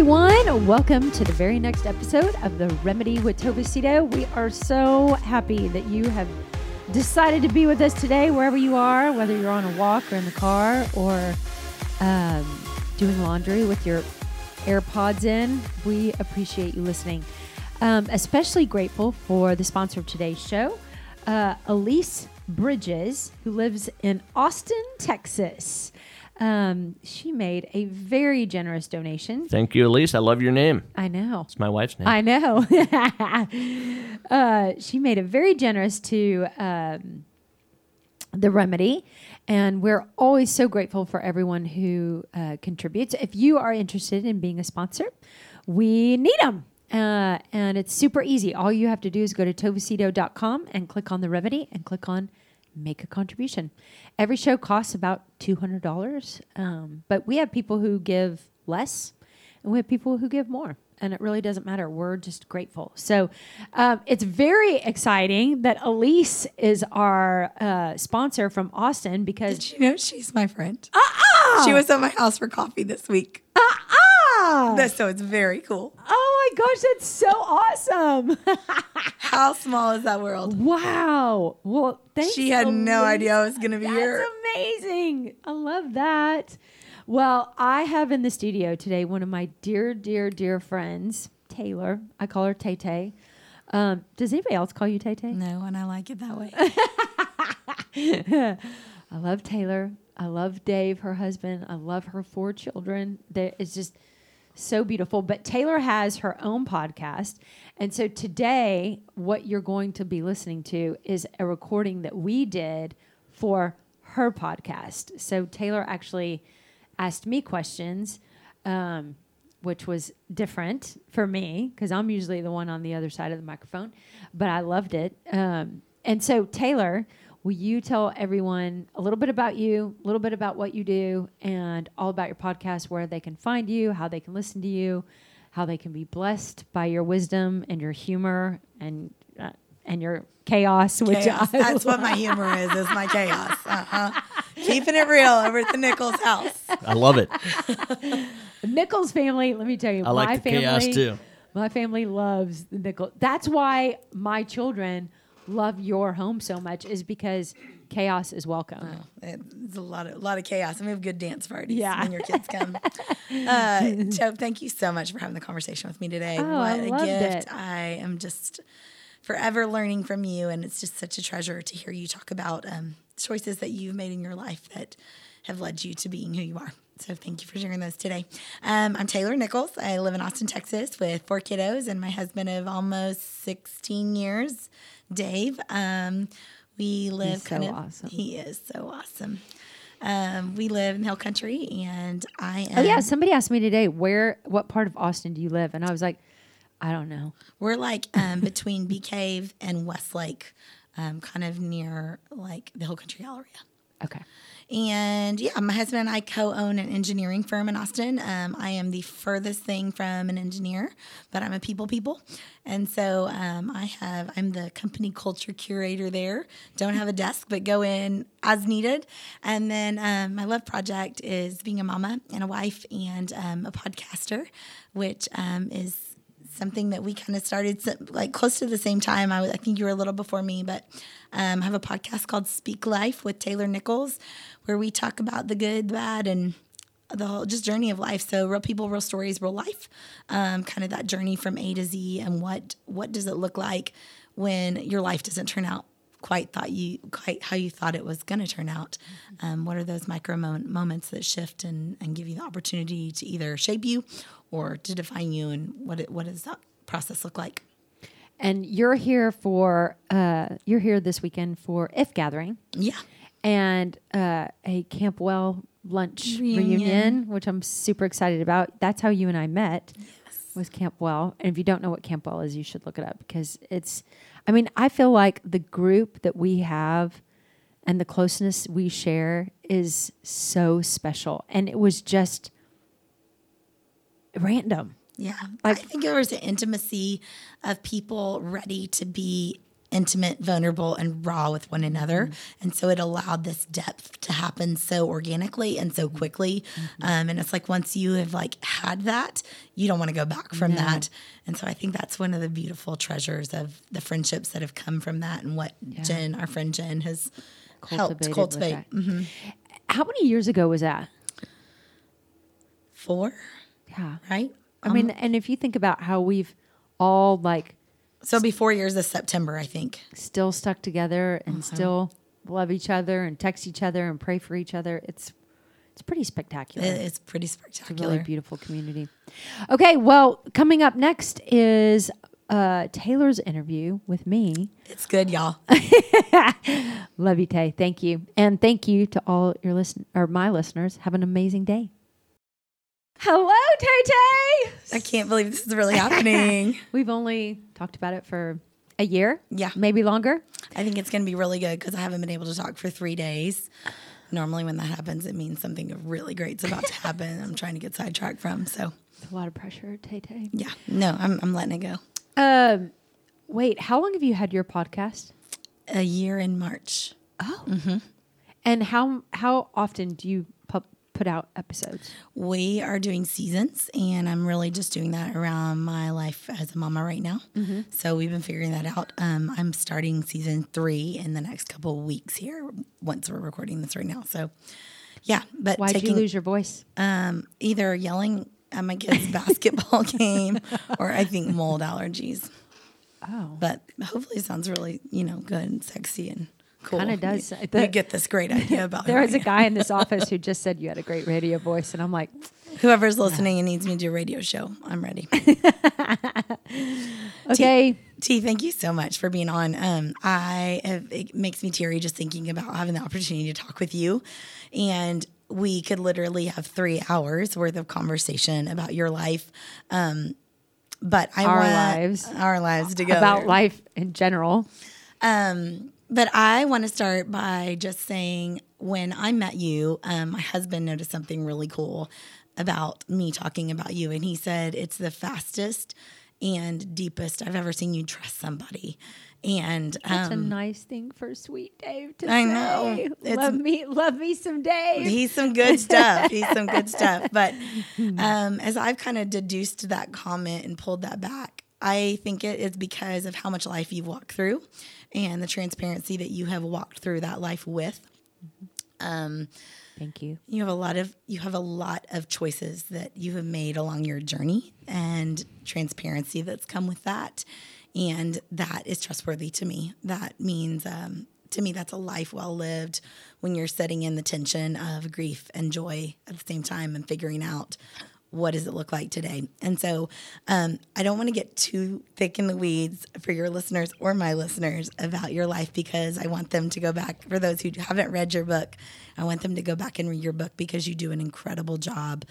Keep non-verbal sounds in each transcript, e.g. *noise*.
Everyone, welcome to the very next episode of The Remedy with Tova Cito. We are so happy that you have decided to be with us today, wherever you are, whether you're on a walk or in the car or um, doing laundry with your AirPods in. We appreciate you listening. Um, especially grateful for the sponsor of today's show, uh, Elise Bridges, who lives in Austin, Texas. Um, she made a very generous donation. Thank you, Elise. I love your name. I know. It's my wife's name. I know. *laughs* uh, she made a very generous to um, the remedy, and we're always so grateful for everyone who uh, contributes. If you are interested in being a sponsor, we need them. Uh, and it's super easy. All you have to do is go to tovacito.com and click on the remedy and click on make a contribution. Every show costs about $200, um, but we have people who give less and we have people who give more. And it really doesn't matter. We're just grateful. So um, it's very exciting that Elise is our uh, sponsor from Austin because. Did you know she's my friend? Uh-uh! She was at my house for coffee this week. Uh-uh! That's, so it's very cool. Oh my gosh, that's so awesome. *laughs* How small is that world? wow. Well, thanks. She had no idea I was going to be That's here. amazing. I love that. Well, I have in the studio today one of my dear, dear, dear friends, Taylor. I call her Tay Tay. Um, does anybody else call you Tay Tay? No, and I like it that way. *laughs* I love Taylor. I love Dave, her husband. I love her four children. It's just so beautiful. But Taylor has her own podcast. And so today, what you're going to be listening to is a recording that we did for her podcast. So Taylor actually asked me questions, um, which was different for me because I'm usually the one on the other side of the microphone. But I loved it. Um, and so, Taylor, will you tell everyone a little bit about you, a little bit about what you do, and all about your podcast, where they can find you, how they can listen to you, how they can be blessed by your wisdom and your humor and uh, and your chaos, which chaos. I That's what my humor is, is my chaos. Uh-huh. Keeping it real over at the Nichols house. I love it. *laughs* Nichols family. Let me tell you, I like my the family, chaos too. My family loves the Nichols. That's why my children love your home so much, is because chaos is welcome. It's a lot of a lot of chaos. And we have good dance parties Yeah. when your kids come. *laughs* uh, Joe, thank you so much for having the conversation with me today. Oh, what I a loved gift! it. I am just forever learning from you, and it's just such a treasure to hear you talk about um, choices that you've made in your life that have led you to being who you are. So thank you for sharing those today. Um, I'm Taylor Nichols. I live in Austin, Texas, with four kiddos and my husband of almost 16 years, Dave. Um, we live so kind of. awesome. He is so awesome. Um, we live in Hill Country, and I am. Oh yeah, somebody asked me today where, what part of Austin do you live, and I was like, I don't know. We're like um, *laughs* between Bee Cave and Westlake, um, kind of near like the Hill Country Galleria. Okay. And yeah, my husband and I co own an engineering firm in Austin. Um, I am the furthest thing from an engineer, but I'm a people people. And so um, I have, I'm the company culture curator there. Don't have a desk, but go in as needed. And then um, my love project is being a mama and a wife and um, a podcaster, which um, is something that we kind of started like close to the same time. I, was, I think you were a little before me, but um, I have a podcast called Speak Life with Taylor Nichols, where we talk about the good, the bad, and the whole just journey of life. So real people, real stories, real life. Um, kind of that journey from A to Z, and what what does it look like when your life doesn't turn out quite thought you quite how you thought it was going to turn out. Um, what are those micro moment, moments that shift and, and give you the opportunity to either shape you or to define you, and what it, what does that process look like? And you're here for uh, you're here this weekend for If Gathering Yeah, and uh, a Campwell lunch reunion. Reunion. which I'm super excited about. That's how you and I met. was Campwell. And if you don't know what Campwell is, you should look it up because it's, I mean, I feel like the group that we have and the closeness we share is so special. And it was just random. Yeah. Like- I think there was an intimacy of people ready to be intimate, vulnerable, and raw with one another. Mm-hmm. And so it allowed this depth to happen so organically and so quickly. Mm-hmm. Um, and it's like once you have like had that, you don't want to go back from that. And so I think that's one of the beautiful treasures of the friendships that have come from that and what Jen, our friend Jen, has helped Cultivated with cultivate. that. hmm How many years ago was that? Four, Yeah. right? I mean, and if you think about how we've all like So it'll be four years this September, I think. still stuck together and Uh-huh. still love each other and text each other and pray for each other, it's it's pretty spectacular. It's pretty It's a really beautiful community. Okay, well, coming up next is uh, Taylor's interview with me. It's good, y'all. *laughs* Love you, Tay. Thank you, and thank you to all your listen or my listeners. Have an amazing day. Hello, Tay Tay. I can't believe this is really happening. *laughs* We've only talked about it for a year, Yeah. maybe longer. I think it's going to be really good because I haven't been able to talk for three days. Normally, when that happens, it means something really great's about to happen. I'm trying to get sidetracked from. So, It's a lot of pressure, Tay Tay. yeah, no, I'm, I'm letting it go. Um, wait, how long have you had your podcast? A year in March. Oh, and how how often do you put out episodes? We are doing seasons, and I'm really just doing that around my life as a mama right now. So we've been figuring that out. Um, I'm starting season three in the next couple of weeks here. Once we're recording this right now, so yeah. But Why did you lose your voice? um, either yelling at my kids' *laughs* basketball game or I think mold allergies. Oh, But hopefully it sounds really, you know, good and sexy and cool. Kinda does. You, The- you get this great idea *laughs* about there was a guy in this *laughs* office who just said you had a great radio voice, and I'm like. *sniffs* Whoever's listening and needs me to do a radio show, I'm ready. *laughs* okay, T, thank you so much for being on. Um, I have, it makes me teary just thinking about having the opportunity to talk with you, and we could literally have three hours worth of conversation about your life. Um, but I Our want lives. our lives together about life in general. Um, but I want to start by just saying when I met you, um, my husband noticed something really cool about me talking about you. And he said, It's the fastest and deepest I've ever seen you trust somebody. And That's a um, nice thing for sweet Dave to say. I say. know. Love me, love me some Dave. he's some good stuff. He's some good *laughs* stuff. But um, as I've kind of deduced that comment and pulled that back, I think it is because of how much life you've walked through and the transparency that you have walked through that life with. Um, Thank you. you have a lot of you have a lot of choices that you have made along your journey and transparency that's come with that and that is trustworthy to me that means um, to me that's a life well lived when you're setting in the tension of grief and joy at the same time and figuring out what does it look like today? And so um, i don't want to get too thick in the weeds for your listeners or my listeners about your life because i want them to go back for those who haven't read your book i want them to go back and read your book because you do an incredible job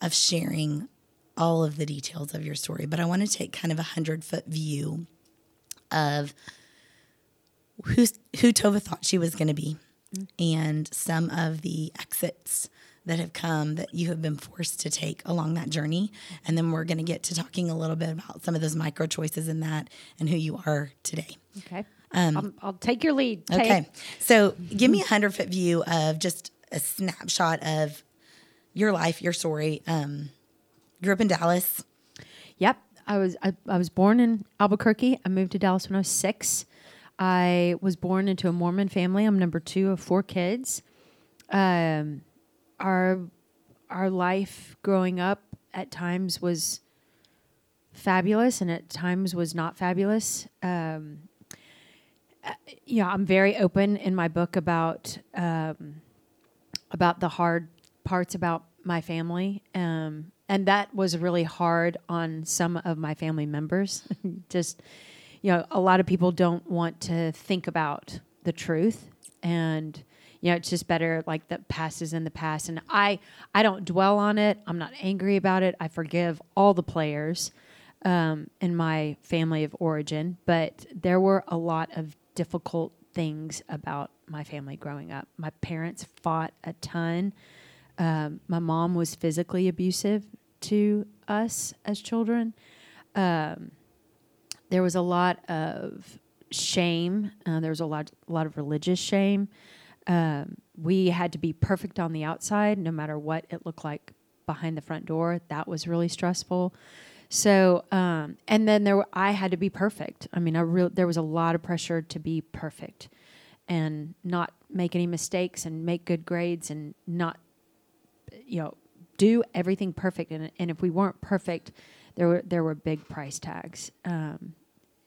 of sharing all of the details of your story. But i want to take kind of a hundred foot view of who's, who tova thought she was going to be and some of the exits that have come that you have been forced to take along that journey. And then we're going to get to talking a little bit about some of those micro choices in that and who you are today. Okay. I'll, I'll take your lead. Um, Okay. So give me a hundred foot view of just a snapshot of your life, your story. Um, grew up in Dallas. Yep. I was I, I was born in Albuquerque. I moved to Dallas when I was six. I was born into a Mormon family. I'm number two of four kids. Um, our our life growing up at times was fabulous, and at times was not fabulous. Um, uh, I'm very open in my book about um, about the hard parts about my family. Um, and that was really hard on some of my family members. *laughs* Just, you know, a lot of people don't want to think about the truth. And, you know, it's just better like the past is in the past. And I, I don't dwell on it. I'm not angry about it. I forgive all the players. um, in my family of origin, but there were a lot of difficult things about my family growing up. My parents fought a ton. Um, my mom was physically abusive to us as children. Um, there was a lot of shame. Uh, there was a lot, a lot of religious shame. Um, we had to be perfect on the outside, no matter what it looked like behind the front door. That was really stressful. So, um, and then there, were, I had to be perfect. I mean, I real there was a lot of pressure to be perfect, and not make any mistakes, and make good grades, and not, you know, do everything perfect. And and if we weren't perfect, there were there were big price tags. Um,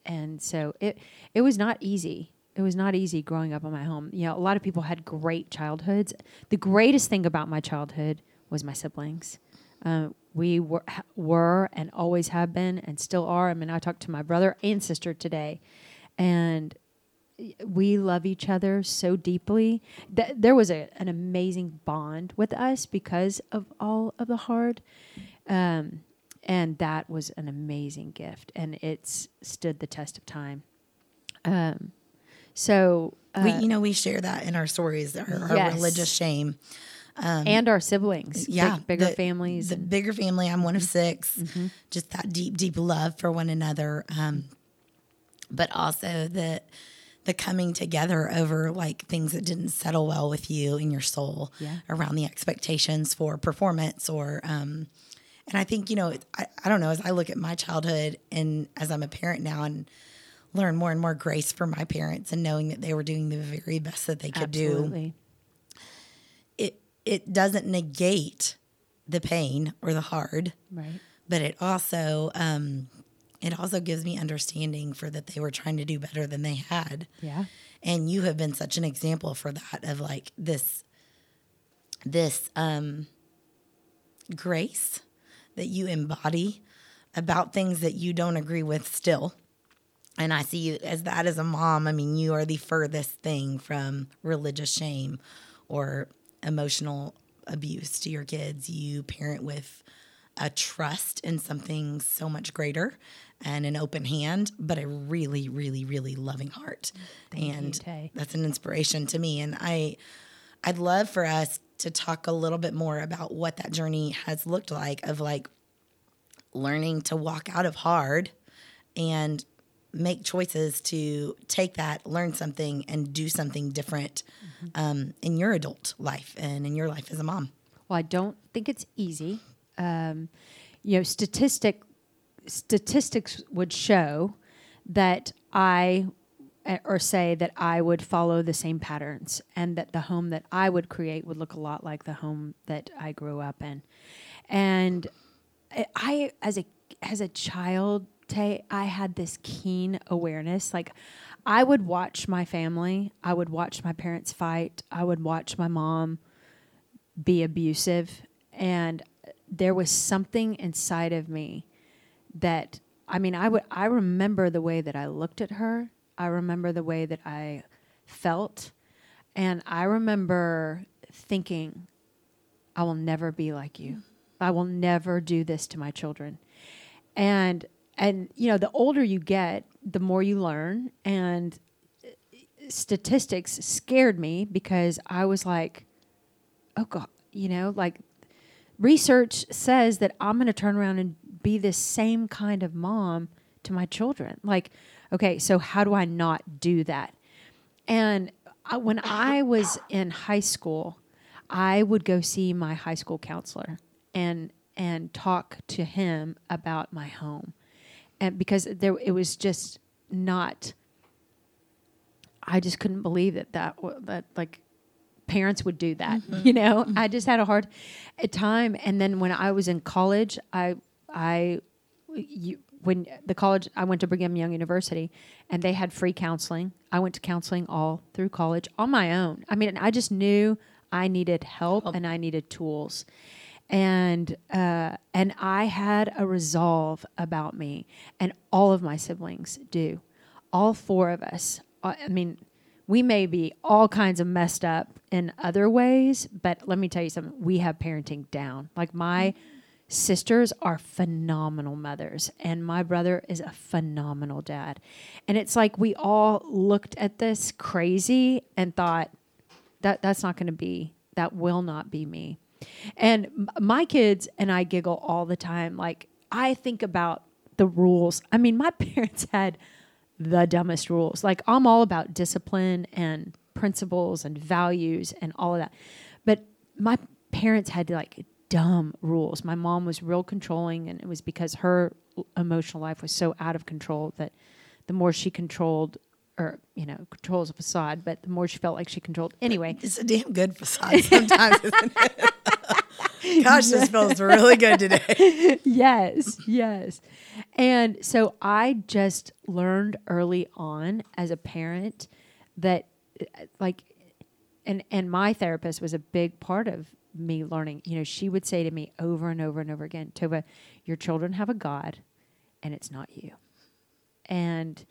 and so it it was not easy. It was not easy growing up in my home. You know, a lot of people had great childhoods. The greatest thing about my childhood was my siblings. Uh, we were, were and always have been and still are. I mean, I talked to my brother and sister today, and we love each other so deeply. Th- there was a, an amazing bond with us because of all of the hard. Um, and that was an amazing gift, and it's stood the test of time. Um, so uh, we, you know, we share that in our stories, our, our Yes. religious shame. and our siblings, yeah, big, bigger the- families. The and- bigger family. I'm one of Mm-hmm. 6 Just that deep, deep love for one another. Um, but also the the coming together over like things that didn't settle well with you in your soul Yeah. around the expectations for performance or um and I think you know I, I don't know as I look at my childhood and as I'm a parent now and learn more and more grace for my parents and knowing that they were doing the very best that they could do it it doesn't negate the pain or the hard, Right. but it also um, it also gives me understanding for that they were trying to do better than they had. Yeah. And you have been such an example for that of like this this um, grace that you embody about things that you don't agree with still. And I see you as that as a mom. I mean, you are the furthest thing from religious shame or emotional abuse to your kids. You parent with a trust in something so much greater and an open hand, but a really, really, really loving heart. Thank you, and Tay. that's an inspiration to me. And I, I'd love for us to talk a little bit more about what that journey has looked like of like learning to walk out of hard and make choices to take that, learn something, and do something different um, in your adult life and in your life as a mom. Well, I don't think it's easy. Um, you know, statistic statistics would show that I eh, or say that I would follow the same patterns and that the home that I would create would look a lot like the home that I grew up in. And I- I as a as a child, Tay, I had this keen awareness. Like I would watch my family, I would watch my parents fight, I would watch my mom be abusive and there was something inside of me that I mean I would I remember the way that I looked at her. I remember the way that I felt and I remember thinking I will never be like you. I will never do this to my children. And and you know the older you get, the more you learn. And uh, statistics scared me because I was like oh god you know like research says that i'm going to turn around and be this same kind of mom to my children. Like okay so how do i not do that? And I, when i was in high school i would go see my high school counselor and and talk to him about my home and because there it was just not I just couldn't believe that that that like parents would do that. Mm-hmm. You know, mm-hmm. I just had a hard time. And then when I was in college, I I you, when the college I went to Brigham Young University, and they had free counseling. I went to counseling all through college on my own. I mean, I just knew I needed help and I needed tools. And uh, and I had a resolve about me, and all of my siblings do all four of us uh, i mean we may be all kinds of messed up in other ways but let me tell you something we have parenting down like my sisters are phenomenal mothers, and my brother is a phenomenal dad. And it's like we all looked at this crazy and thought that that's not going to be, that will not be me. And my kids and I giggle all the time. Like, I think about the rules. I mean, my *laughs* parents had the dumbest rules. Like, I'm all about discipline and principles and values and all of that. But my parents had like dumb rules. My mom was real controlling, and it was because her emotional life was so out of control that the more she controlled, or you know, controls a facade, but the more she felt like she controlled. Anyway, It's a damn good facade sometimes, isn't it? *laughs* Gosh, this feels really good today. *laughs* yes, yes. And so I just learned early on as a parent that uh, like and and my therapist was a big part of me learning. You know, she would say to me over and over and over again, Tova, your children have a God and it's not you. And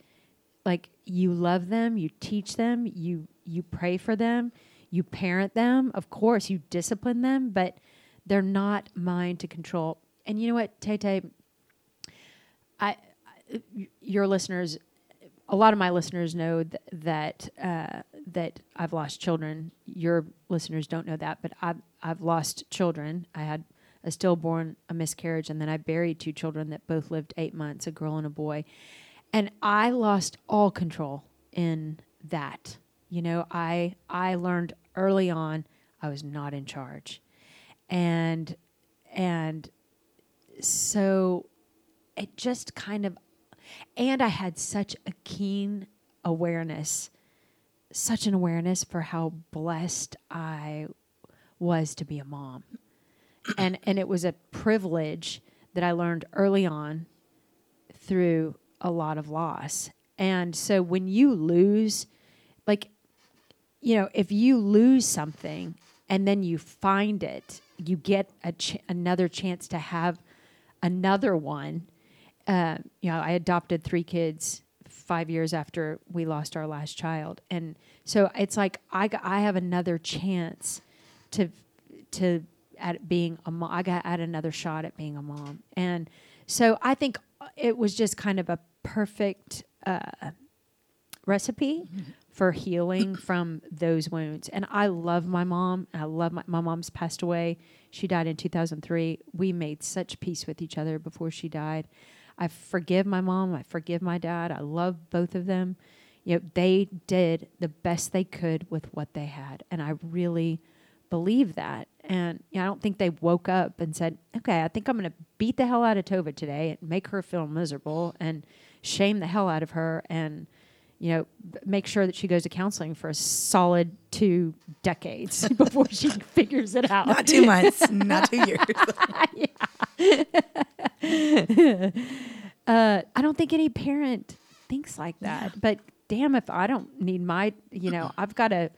like you love them, you teach them, you you pray for them, you parent them, of course, you discipline them, but they're not mine to control. And you know what, Tay Tay, I, I your listeners, a lot of my listeners know th- that uh, that I've lost children. Your listeners don't know that, but I've I've lost children. I had a stillborn, a miscarriage, and then I buried two children that both lived eight months, a girl and a boy. And I lost all control in that. You know, I I learned early on I was not in charge. And and so it just kind of and I had such a keen awareness, such an awareness for how blessed I was to be a mom. And and it was a privilege that I learned early on through a lot of loss. And so when you lose like you know, if you lose something and then you find it, you get a ch- another chance to have another one. Uh, you know, I adopted three kids five years after we lost our last child, and so it's like I I have another chance to to at being a mom. I got at another shot at being a mom, and so I think it was just kind of a perfect uh, recipe for healing *clears throat* from those wounds. And I love my mom. I love my, my mom's passed away. She died in 2003. We made such peace with each other before she died. I forgive my mom. I forgive my dad. I love both of them. You know, they did the best they could with what they had. And I really believe that. And you know, I don't think they woke up and said, okay, I think I'm going to beat the hell out of Tova today and make her feel miserable and shame the hell out of her and you know, make sure that she goes to counseling for a solid two decades *laughs* before she figures it out. Not two months, *laughs* not two years. *laughs* uh, I don't think any parent thinks like that. But damn, if I don't need my, you know, I've got a,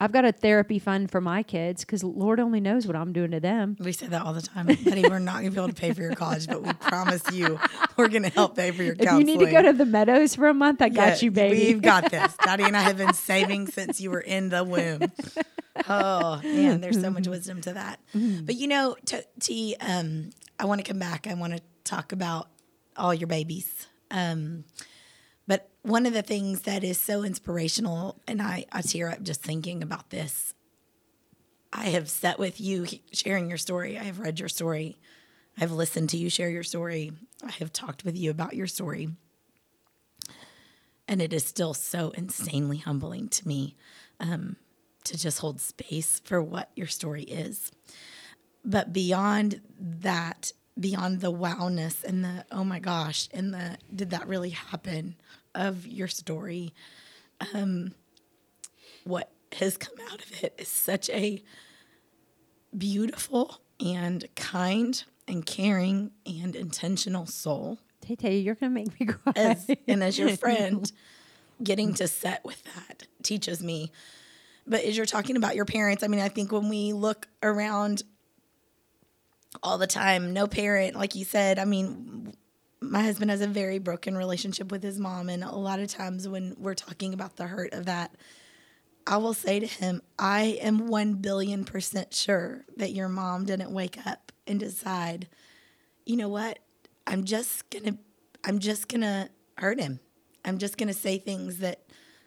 I've got a therapy fund for my kids because Lord only knows what I'm doing to them. We say that all the time. Honey, we're not going to be able to pay for your college, but we promise you we're going to help pay for your If you need to go to the Meadows for a month, I got you, baby. We've got *laughs* this. Daddy and I have been saving since you were in the womb. Oh man, there's so much wisdom to that. But you know, T, T um, I want to come back. I want to talk about all your babies. Um, one of the things that is so inspirational, and I, I tear up just thinking about this. I have sat with you sharing your story. I have read your story. I've listened to you share your story. I have talked with you about your story. And it is still so insanely humbling to me um, to just hold space for what your story is. But beyond that, beyond the wowness and the oh my gosh, and the did that really happen of your story, um, what has come out of it is such a beautiful and kind and caring and intentional soul Tay Tay, you're gonna make me cry. as and as your *laughs* friend getting to set with that teaches me but as you're talking about your parents i mean i think when we look around all the time no parent like you said i mean my husband has a very broken relationship with his mom and a lot of times when we're talking about the hurt of that i will say to him i am 1 billion percent sure that your mom didn't wake up and decide you know what? I'm just gonna I'm just gonna hurt him. I'm just gonna say things that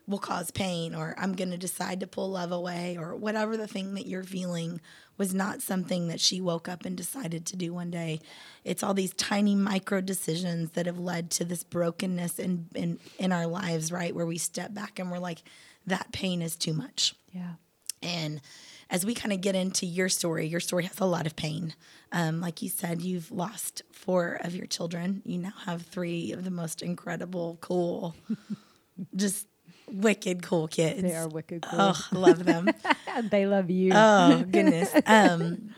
will cause pain or I'm to decide to pull love away or whatever the thing that you're feeling was not something that she woke up and decided to do one day. It's all these tiny micro decisions that have led to this brokenness in in, in our lives, right? Where we step back and we're like that pain is too much. Yeah. And as we kind of get into your story, your story has a lot of pain. Um, like you said, you've lost four of your children. You now have three of the most incredible, cool, *laughs* just wicked cool kids. They are wicked cool. Oh, love them. *laughs* they love you. oh *laughs* goodness. Um,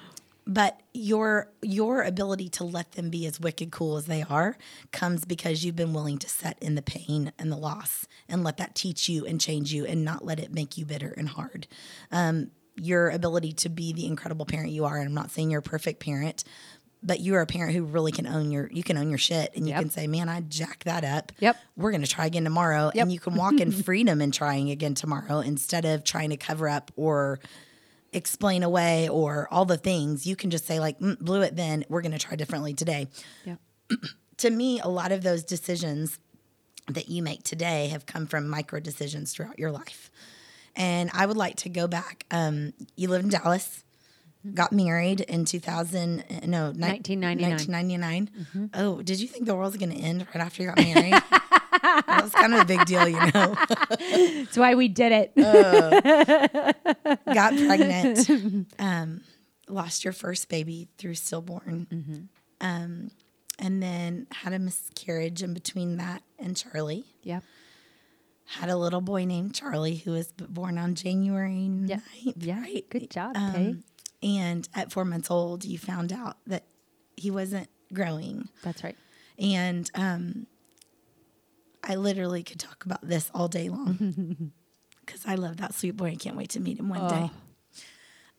but your your ability to let them be as wicked cool as they are comes because you've been willing to set in the pain and the loss and let that teach you and change you and not let it make you bitter and hard. Um, your ability to be the incredible parent you are, and I'm not saying you're a perfect parent, but you're a parent who really can own your you can own your shit and you Yep. can say man i jacked that up Yep. we're going to try again tomorrow Yep. and you can walk in *laughs* freedom in trying again tomorrow instead of trying to cover up or explain away or all the things you can just say like mm, blew it then we're going to try differently today yeah. *clears throat* to me a lot of those decisions that you make today have come from micro decisions throughout your life and i would like to go back um, you live in dallas got married in 2000 no ni- 1999. 1999 oh did you think the world was going to end right after you got married that was kind of a big deal you know *laughs* That's why we did it. *laughs* got pregnant, um, lost your first baby through stillborn, um, and then had a miscarriage in between that and Charlie. yeah. Had a little boy named Charlie who was born on January 9th. Yeah. right? Good job, Um. And at four months old, you found out that he wasn't growing. That's right. And um, I literally could talk about this all day long *laughs* because I love that sweet boy. I can't wait to meet him one day.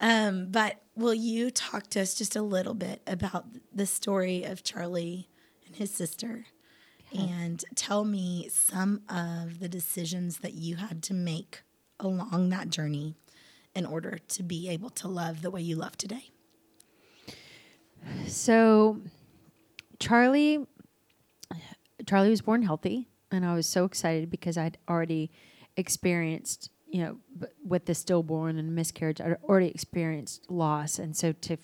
Um, but will you talk to us just a little bit about the story of Charlie and his sister? And tell me some of the decisions that you had to make along that journey in order to be able to love the way you love today. So, Charlie, Charlie was born healthy, and I was so excited because I'd already experienced, you know, with the stillborn and miscarriage, I'd already experienced loss, and so to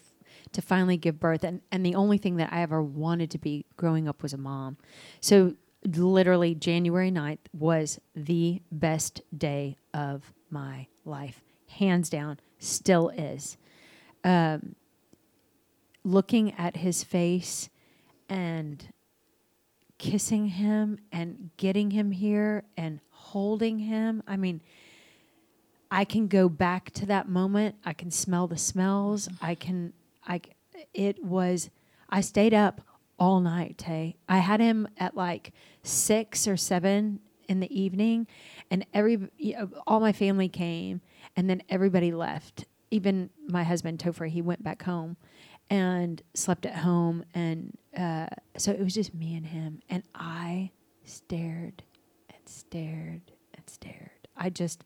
to finally give birth, and and the only thing that I ever wanted to be growing up was a mom. So, literally, January 9th was the best day of my life, hands down, still is um, looking at his face and kissing him and getting him here and holding him. I mean, I can go back to that moment. I can smell the smells. I can, I, it was, I stayed up all night, Tay. I had him at like six or seven in the evening, and every, all my family came, and then everybody left. Even my husband, Topher, he went back home and slept at home. And uh, so it was just me and him. And I stared and stared and stared. I just,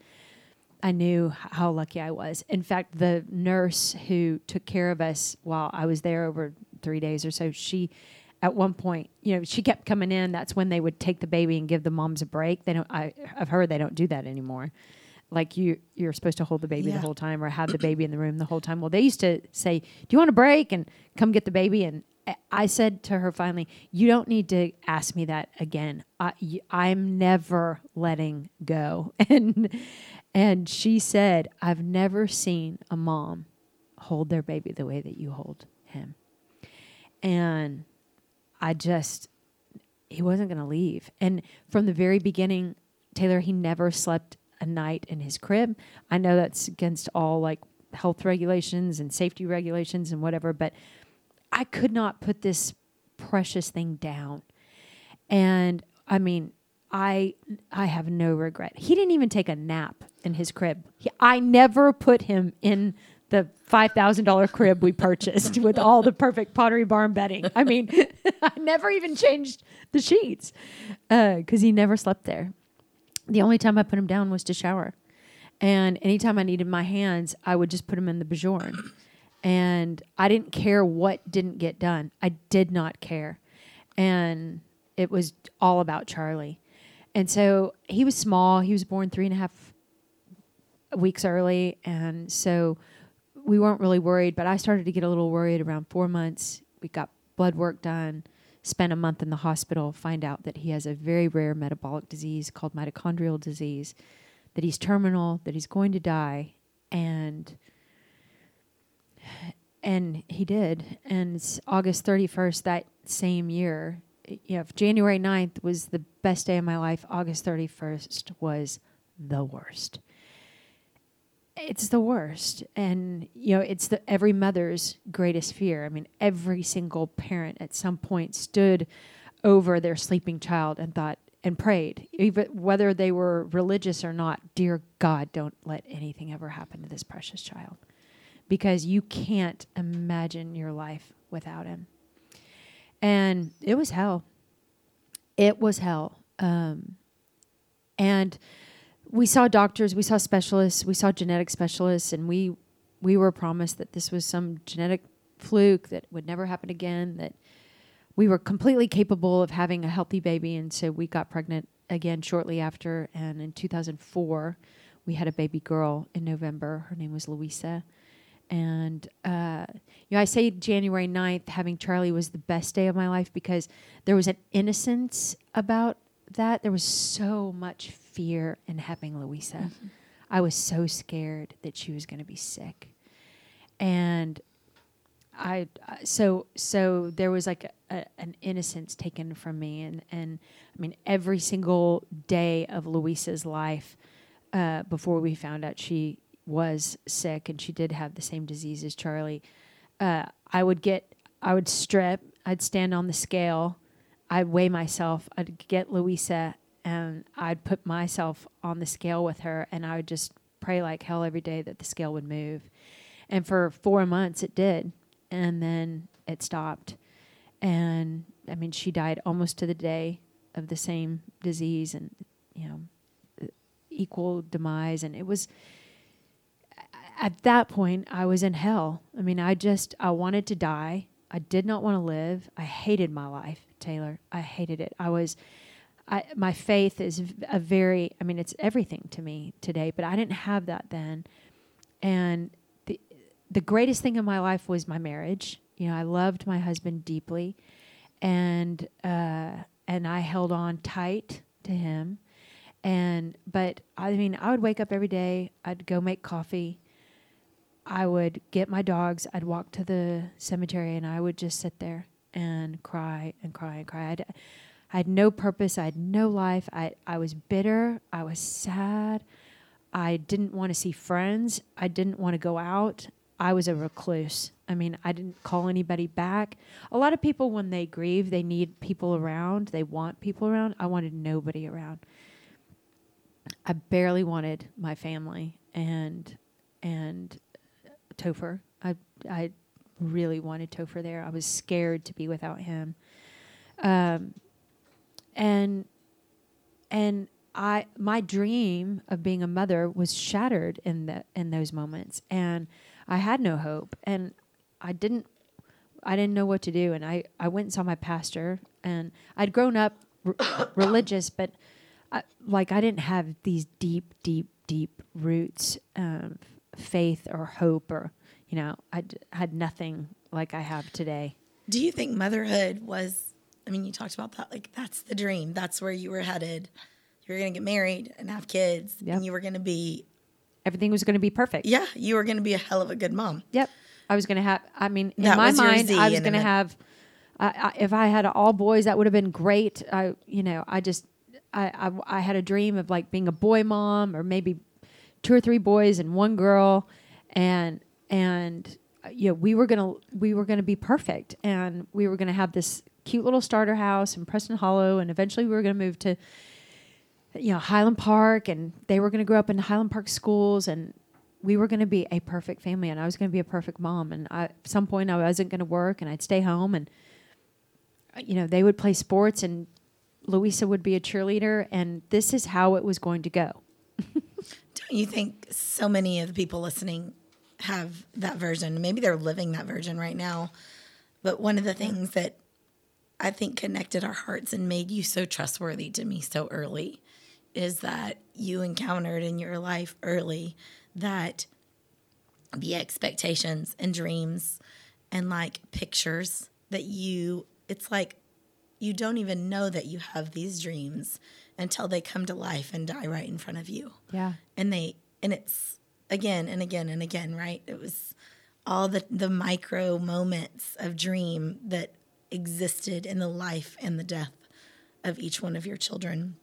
I knew how lucky I was. In fact, the nurse who took care of us while I was there over three days or so, she, at one point, you know, she kept coming in. That's when they would take the baby and give the moms a break. They don't. I, I've heard they don't do that anymore. Like you, you're supposed to hold the baby Yeah. the whole time or have the baby in the room the whole time. Well, they used to say, "Do you want a break?" and come get the baby. And I- said to her finally, "You don't need to ask me that again. I, am never letting go." *laughs* And and she said, "I've never seen a mom hold their baby the way that you hold him." And I just he wasn't going to leave. And from the very beginning, Taylor, he never slept a night in his crib. I know that's against all like health regulations and safety regulations and whatever, but I could not put this precious thing down. And I mean, I I have no regret. He didn't even take a nap in his crib. He, I never put him in the five thousand dollar crib we purchased with all the perfect Pottery Barn bedding. I mean, *laughs* I never even changed the sheets uh, because he never slept there. The only time I put him down was to shower, and anytime I needed my hands, I would just put him in the Bjorn. and I didn't care what didn't get done. I did not care, and it was all about Charlie. And so he was small. He was born three and a half weeks early, and so we weren't really worried. But I started to get a little worried around four months. We got blood work done, spent a month in the hospital, find out that he has a very rare metabolic disease called mitochondrial disease, that he's terminal, that he's going to die, and and he did. And August 31st that same year. Know, January 9th was the best day of my life, August 31st was the worst. It's the worst. And, you know, it's the every mother's greatest fear. I mean, every single parent at some point stood over their sleeping child and thought and prayed, even whether they were religious or not, dear God, don't let anything ever happen to this precious child. Because you can't imagine your life without him. And it was hell. It was hell. Um, and we saw doctors, we saw specialists, we saw genetic specialists, and we we were promised that this was some genetic fluke that would never happen again. That we were completely capable of having a healthy baby, and so we got pregnant again shortly after. And in 2004, we had a baby girl in November. Her name was Louisa. And uh, you know, I say January 9th, having Charlie was the best day of my life because there was an innocence about that. There was so much fear in having Louisa. Mm-hmm. I was so scared that she was going to be sick, and I so so there was like a, a, an innocence taken from me, and and I mean every single day of Louisa's life uh, before we found out she was sick and she did have the same disease as Charlie, uh, I would get I would strip, I'd stand on the scale I'd weigh myself. I'd get Louisa and I'd put myself on the scale with her, and I would just pray like hell every day that the scale would move. And for four months, it did, and then it stopped. And I mean, she died almost to the day of the same disease, and you know, equal demise. And it was at that point I was in hell. I mean, I just I wanted to die. I did not want to live. I hated my life. Taylor. I hated it. I was, I, my faith is a very, I mean, it's everything to me today, but I didn't have that then. And the, the greatest thing in my life was my marriage. You know, I loved my husband deeply and, uh, and I held on tight to him. And, but I mean, I would wake up every day, I'd go make coffee. I would get my dogs, I'd walk to the cemetery, and I would just sit there and cry and cry and cry. I'd, I had no purpose. I had no life. I, I was bitter. I was sad. I didn't want to see friends. I didn't want to go out. I was a recluse. I mean, I didn't call anybody back. A lot of people, when they grieve, they need people around. They want people around. I wanted nobody around. I barely wanted my family and and Topher. I I really wanted Topher there. I was scared to be without him. Um, and and I my dream of being a mother was shattered in the in those moments, and I had no hope, and I didn't I didn't know what to do, and I I went and saw my pastor, and I'd grown up *coughs* religious, but I, like I didn't have these deep, deep, deep roots of faith or hope or you know, I d- had nothing like I have today. Do you think motherhood was? I mean, you talked about that. Like, that's the dream. That's where you were headed. You were going to get married and have kids, yep. and you were going to be. Everything was going to be perfect. Yeah, you were going to be a hell of a good mom. Yep, I was going to have. I mean, in that my mind, I was going to have. I, if I had all boys, that would have been great. I, you know, I just, I, I, I had a dream of like being a boy mom, or maybe two or three boys and one girl, and and uh, you know we were gonna we were gonna be perfect, and we were gonna have this cute little starter house in Preston Hollow, and eventually we were gonna move to you know Highland Park, and they were gonna grow up in Highland Park schools, and we were going to be a perfect family and I was going to be a perfect mom. And I, at some point I wasn't going to work and I'd stay home and, you know, they would play sports and Louisa would be a cheerleader. And this is how it was going to go. *laughs* Don't you think so many of the people listening have that version. Maybe they're living that version right now. But one of the things that I think connected our hearts and made you so trustworthy to me so early is that you encountered in your life early that the expectations and dreams and like pictures that you, it's like you don't even know that you have these dreams until they come to life and die right in front of you. Yeah. And they, and it's again and again and again, right? It was all the, the micro moments of dream that existed in the life and the death of each one of your children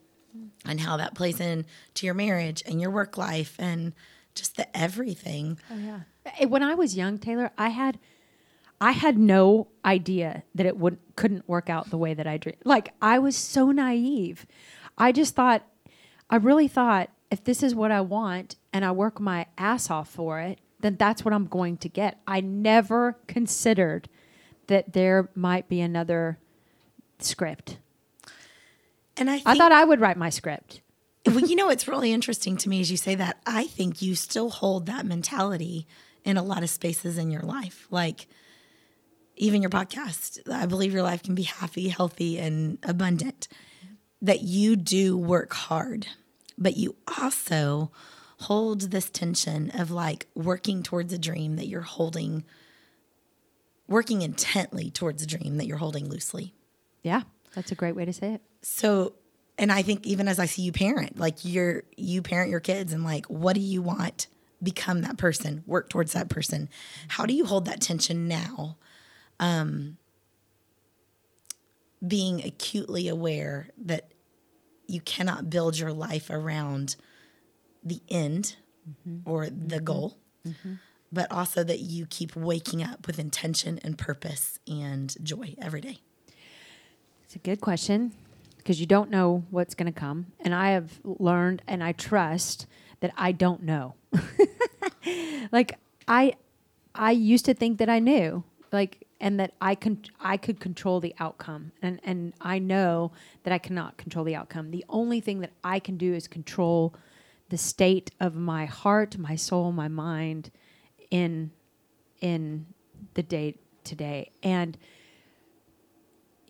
and how that plays in to your marriage and your work life and just the everything. Oh yeah. Eh, When I was young, Taylor, I had I had no idea that it would couldn't work out the way that I dreamed. Like I was so naive. I just thought I really thought if this is what I want and I work my ass off for it, then that's what I'm going to get. I never considered that there might be another script. And I think, I thought I would write my script. well, you know, what's really interesting to me as you say that. I think you still hold that mentality in a lot of spaces in your life. Like, even your podcast, I believe your life can be happy, healthy, and abundant. That you do work hard, but you also hold this tension of like working towards a dream that you're holding, working intently towards a dream that you're holding loosely. Yeah, that's a great way to say it. So, and I think even as I see you parent, like you're, you parent your kids and like, what do you want? Become that person, work towards that person. How do you hold that tension now? Um, being acutely aware that you cannot build your life around the end mm-hmm. or the mm-hmm. goal, mm-hmm. But also that you keep waking up with intention and purpose and joy every day. It's a good question because you don't know what's going to come. And I have learned and I trust that I don't know. *laughs* like I I used to think that I knew. Like and that I can I could control the outcome. And and I know that I cannot control the outcome. The only thing that I can do is control the state of my heart, my soul, my mind in in the day today. And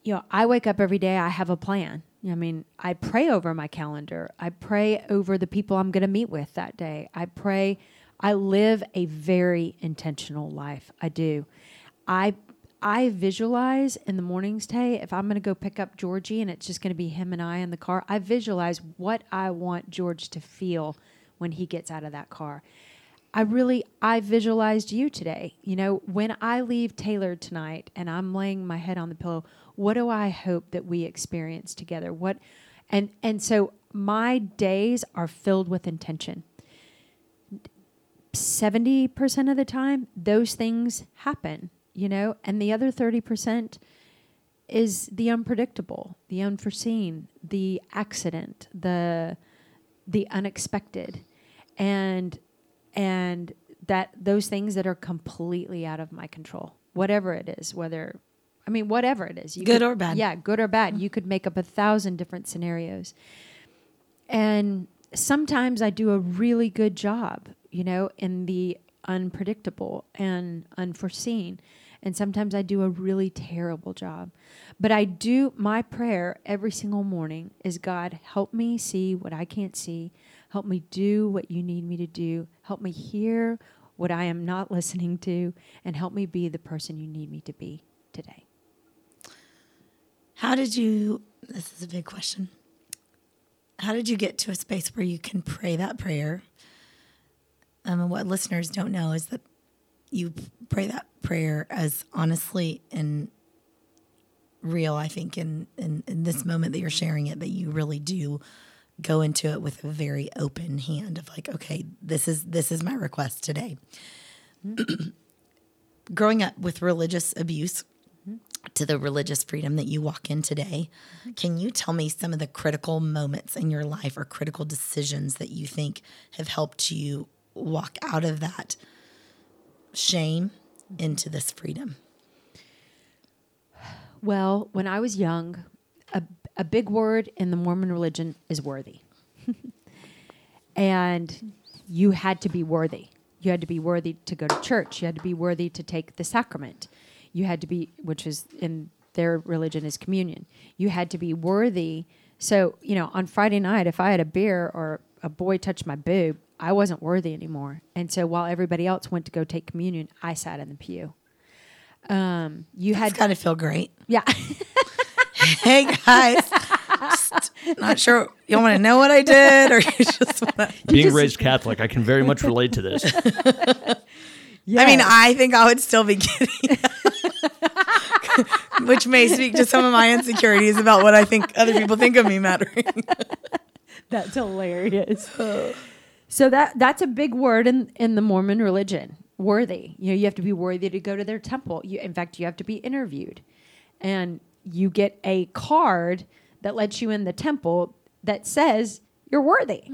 you know, I wake up every day, I have a plan. I mean, I pray over my calendar. I pray over the people I'm going to meet with that day. I pray. I live a very intentional life. I do. I I visualize in the mornings, Tay, if I'm going to go pick up Georgie and it's just going to be him and I in the car, I visualize what I want George to feel when he gets out of that car. I really I visualized you today. You know, when I leave Taylor tonight and I'm laying my head on the pillow, what do I hope that we experience together? What and and so my days are filled with intention. 70% of the time those things happen, you know, and the other 30% is the unpredictable, the unforeseen, the accident, the the unexpected. And and that those things that are completely out of my control whatever it is whether i mean whatever it is. You Good could- or bad. yeah good or bad. Mm-hmm. You could make up a thousand different scenarios. And sometimes i do a really good job you know in the unpredictable and unforeseen. And sometimes i do a really terrible job. But i do my prayer every single morning is god help me see what i can't see help me do what you need me to do help me hear what i am not listening to and help me be the person you need me to be today How did you? This is a big question. How did you get to a space where you can pray that prayer? Um, and what listeners don't know is that you pray that prayer as honestly and real. I think in, in in this moment that you're sharing it, that you really do go into it with a very open hand of like, okay, this is this is my request today. *clears throat* Growing up with religious abuse, to the religious freedom that you walk in today. Can you tell me some of the critical moments in your life or critical decisions that you think have helped you walk out of that shame into this freedom? Well, when I was young, a, a big word in the Mormon religion is worthy. *laughs* and you had to be worthy. You had to be worthy to go to church. You had to be worthy to take the sacrament. You had to be, which is in their religion is communion. You had to be worthy. So, you know, on Friday night, if I had a beer or a boy touched my boob, I wasn't worthy anymore. And so while everybody else went to go take communion, I sat in the pew. Um, you It's had, got to feel great. yeah. *laughs* *laughs* Hey guys, Just not sure you want to know what I did, or you just want to. Being *laughs* just- raised Catholic, I can very much relate to this. *laughs* I mean, I think I would still be kidding. Which may speak to some of my insecurities about what I think other people think of me mattering. That's hilarious. so that that's a big word in in the Mormon religion. Worthy. You know, you have to be worthy to go to their temple. You, in fact, you have to be interviewed, and you get a card that lets you in the temple that says you're worthy.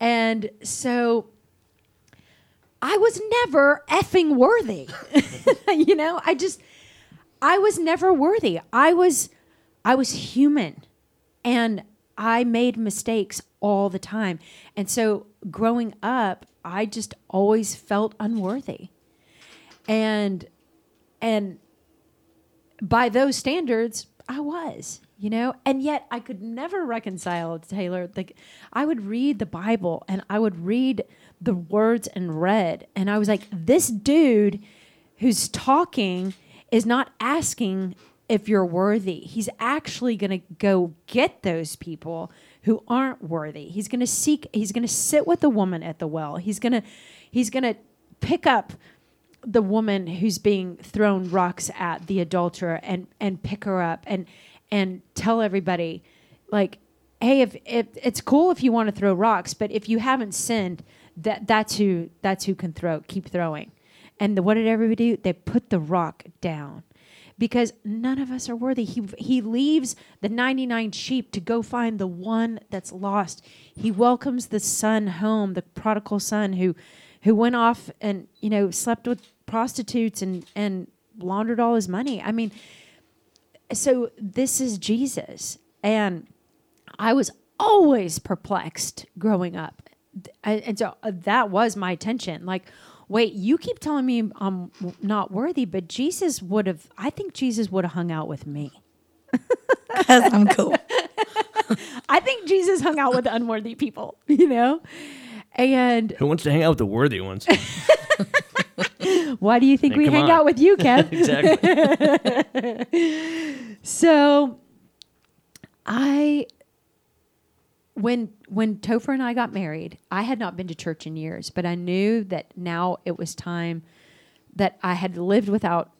And so I was never effing worthy. *laughs* you know, I just I was never worthy. I was I was human and I made mistakes all the time. And so growing up, I just always felt unworthy. And and by those standards, I was, you know, and yet I could never reconcile Taylor. Like I would read the Bible and I would read the words in red, and I was like, this dude who's talking is not asking if you're worthy. He's actually going to go get those people who aren't worthy. He's going to seek. He's going to sit with the woman at the well. He's going to he's going to pick up the woman who's being thrown rocks at the adulterer and and pick her up and and tell everybody like hey if, if it's cool if you want to throw rocks but if you haven't sinned that that's who that's who can throw keep throwing. And the, what did everybody do? They put the rock down. Because none of us are worthy. He he leaves the 99 sheep to go find the one that's lost. He welcomes the son home the prodigal son who who went off and you know slept with prostitutes and and laundered all his money. I mean, so this is Jesus, and I was always perplexed growing up, I, and so uh, that was my tension. Like, wait, you keep telling me I'm not worthy, but Jesus would have. I think Jesus would have hung out with me. Because I'm cool. I think Jesus hung out with unworthy people. You know. And Who wants to hang out with the worthy ones? *laughs* why do you think Hey, we hang on. out with you, *laughs* Kev? exactly. *laughs* So I when when Topher and I got married, I had not been to church in years, but I knew that now it was time that I had lived without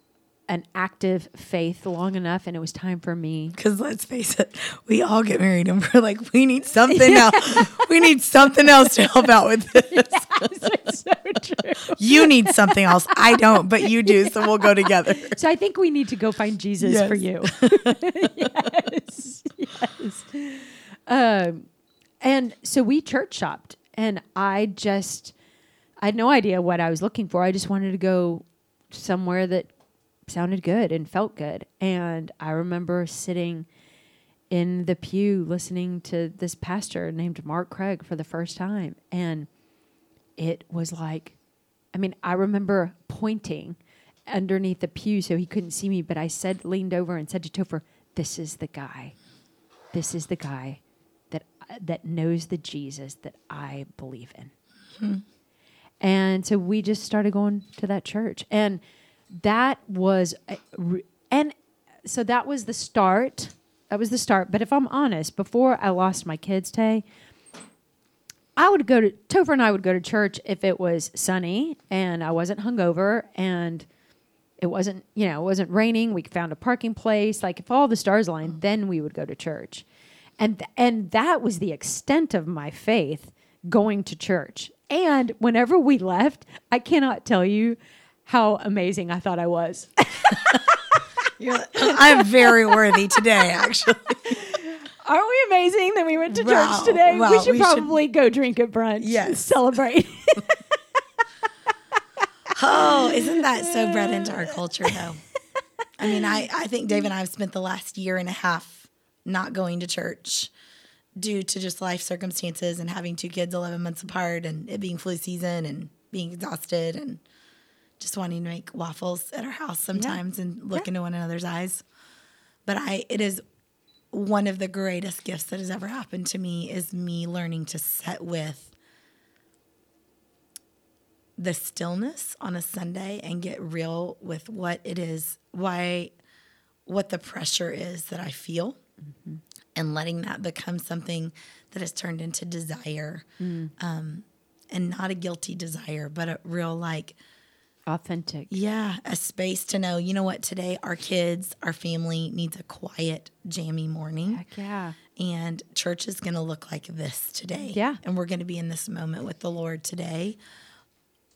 an active faith long enough and it was time for me. Because let's face it, we all get married and we're like, we need something *laughs* else. We need something else to help out with *laughs* this. it's so true. You need something else. I don't, but you do. So we'll go together. So I think we need to go find Jesus Yes. for you. *laughs* yes. Yes. Um, and so we church shopped, and I just, I had no idea what I was looking for. I just wanted to go somewhere that sounded good and felt good. And I remember sitting in the pew listening to this pastor named Mark Craig for the first time. And it was like, I mean, I remember pointing underneath the pew so he couldn't see me, but I said, leaned over and said to Topher, This is the guy. This is the guy that that knows the Jesus that I believe in. Hmm. And so we just started going to that church. And that was, uh, re- and so that was the start. That was the start. But if I'm honest, before I lost my kids, Tay, I would go to Topher and I would go to church if it was sunny and I wasn't hungover and it wasn't, you know, it wasn't raining. We found a parking place. Like if all the stars aligned, then we would go to church. And th- and that was the extent of my faith going to church. And whenever we left, I cannot tell you how amazing I thought I was. *laughs* I'm very worthy today, actually. Aren't we amazing that we went to Wow. church today? Wow, we should we should- probably go drink at brunch. Yes. Celebrate. *laughs* Oh, isn't that so bred into our culture, though? I mean, I, I think Dave and I have spent the last year and a half not going to church due to just life circumstances and having two kids 11 months apart and it being flu season and being exhausted and just wanting to make waffles at our house sometimes and look into one another's eyes. But I, it is one of the greatest gifts that has ever happened to me is me learning to set with the stillness on a Sunday and get real with what it is, why, what the pressure is that I feel, and letting that become something that has turned into desire, um, and not a guilty desire, but a real like, Authentic. yeah, a space to know, you know what, today our kids, our family needs a quiet, jammy morning. Heck yeah. And church is going to look like this today. Yeah. And we're going to be in this moment with the Lord today.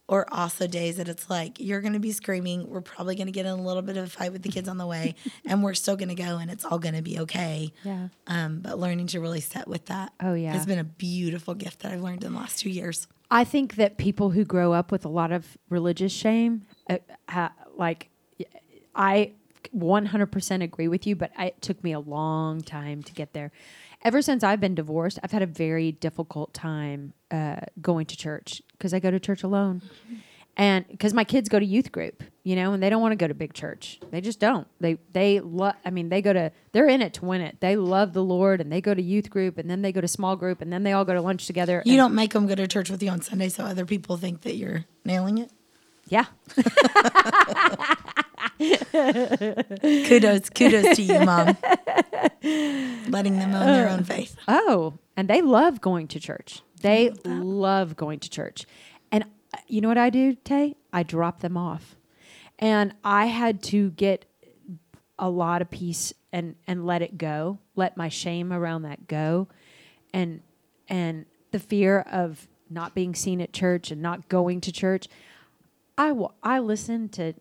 Or also days that it's like, you're going to be screaming. We're probably going to get in a little bit of a fight with the kids on the way, *laughs* and we're still going to go and it's all going to be okay. Yeah. Um, but learning to really set with that Oh, yeah. has been a beautiful gift that I've learned in the last two years. I think that people who grow up with a lot of religious shame, uh, ha, like, I 100% agree with you, but I, it took me a long time to get there. Ever since I've been divorced, I've had a very difficult time uh, going to church because I go to church alone. And because my kids go to youth group, you know, and they don't want to go to big church. They just don't. They they love. I mean, they go to. They're in it to win it. They love the Lord, and they go to youth group, and then they go to small group, and then they all go to lunch together. You don't make them go to church with you on Sunday so other people think that you're nailing it. Yeah. *laughs* Kudos, kudos to you, mom. Letting them own their own faith. Oh, and they love going to church. They love going to church. You know what I do, Tay? I drop them off. And I had to get a lot of peace and and let it go. Let my shame around that go. And and the fear of not being seen at church and not going to church. I will I listen to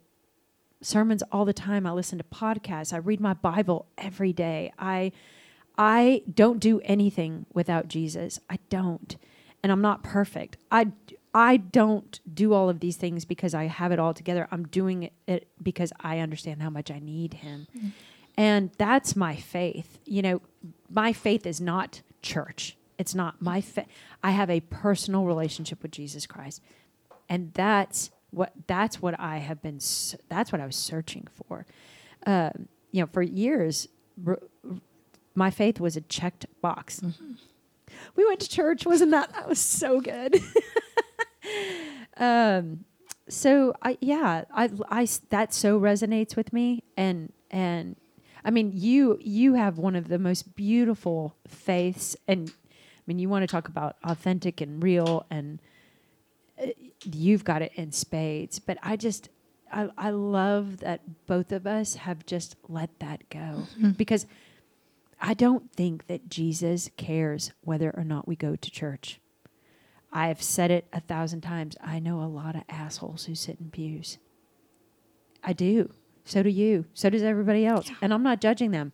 sermons all the time. I listen to podcasts. I read my Bible every day. I I don't do anything without Jesus. I don't. And I'm not perfect. I I don't do all of these things because I have it all together. I'm doing it because I understand how much I need him. And that's my faith. You know, my faith is not church. It's not my faith. I have a personal relationship with Jesus Christ. And that's what that's what I have been that's what I was searching for. Um, you know, for years r- r- my faith was a checked box. We went to church, wasn't that that was so good. *laughs* *laughs* um so I yeah, I I that so resonates with me and and I mean you you have one of the most beautiful faiths and I mean you want to talk about authentic and real and uh, you've got it in spades but I just I, I love that both of us have just let that go because I don't think that Jesus cares whether or not we go to church. I have said it a thousand times. I know a lot of assholes who sit in pews. I do. So do you. So does everybody else. And I'm not judging them.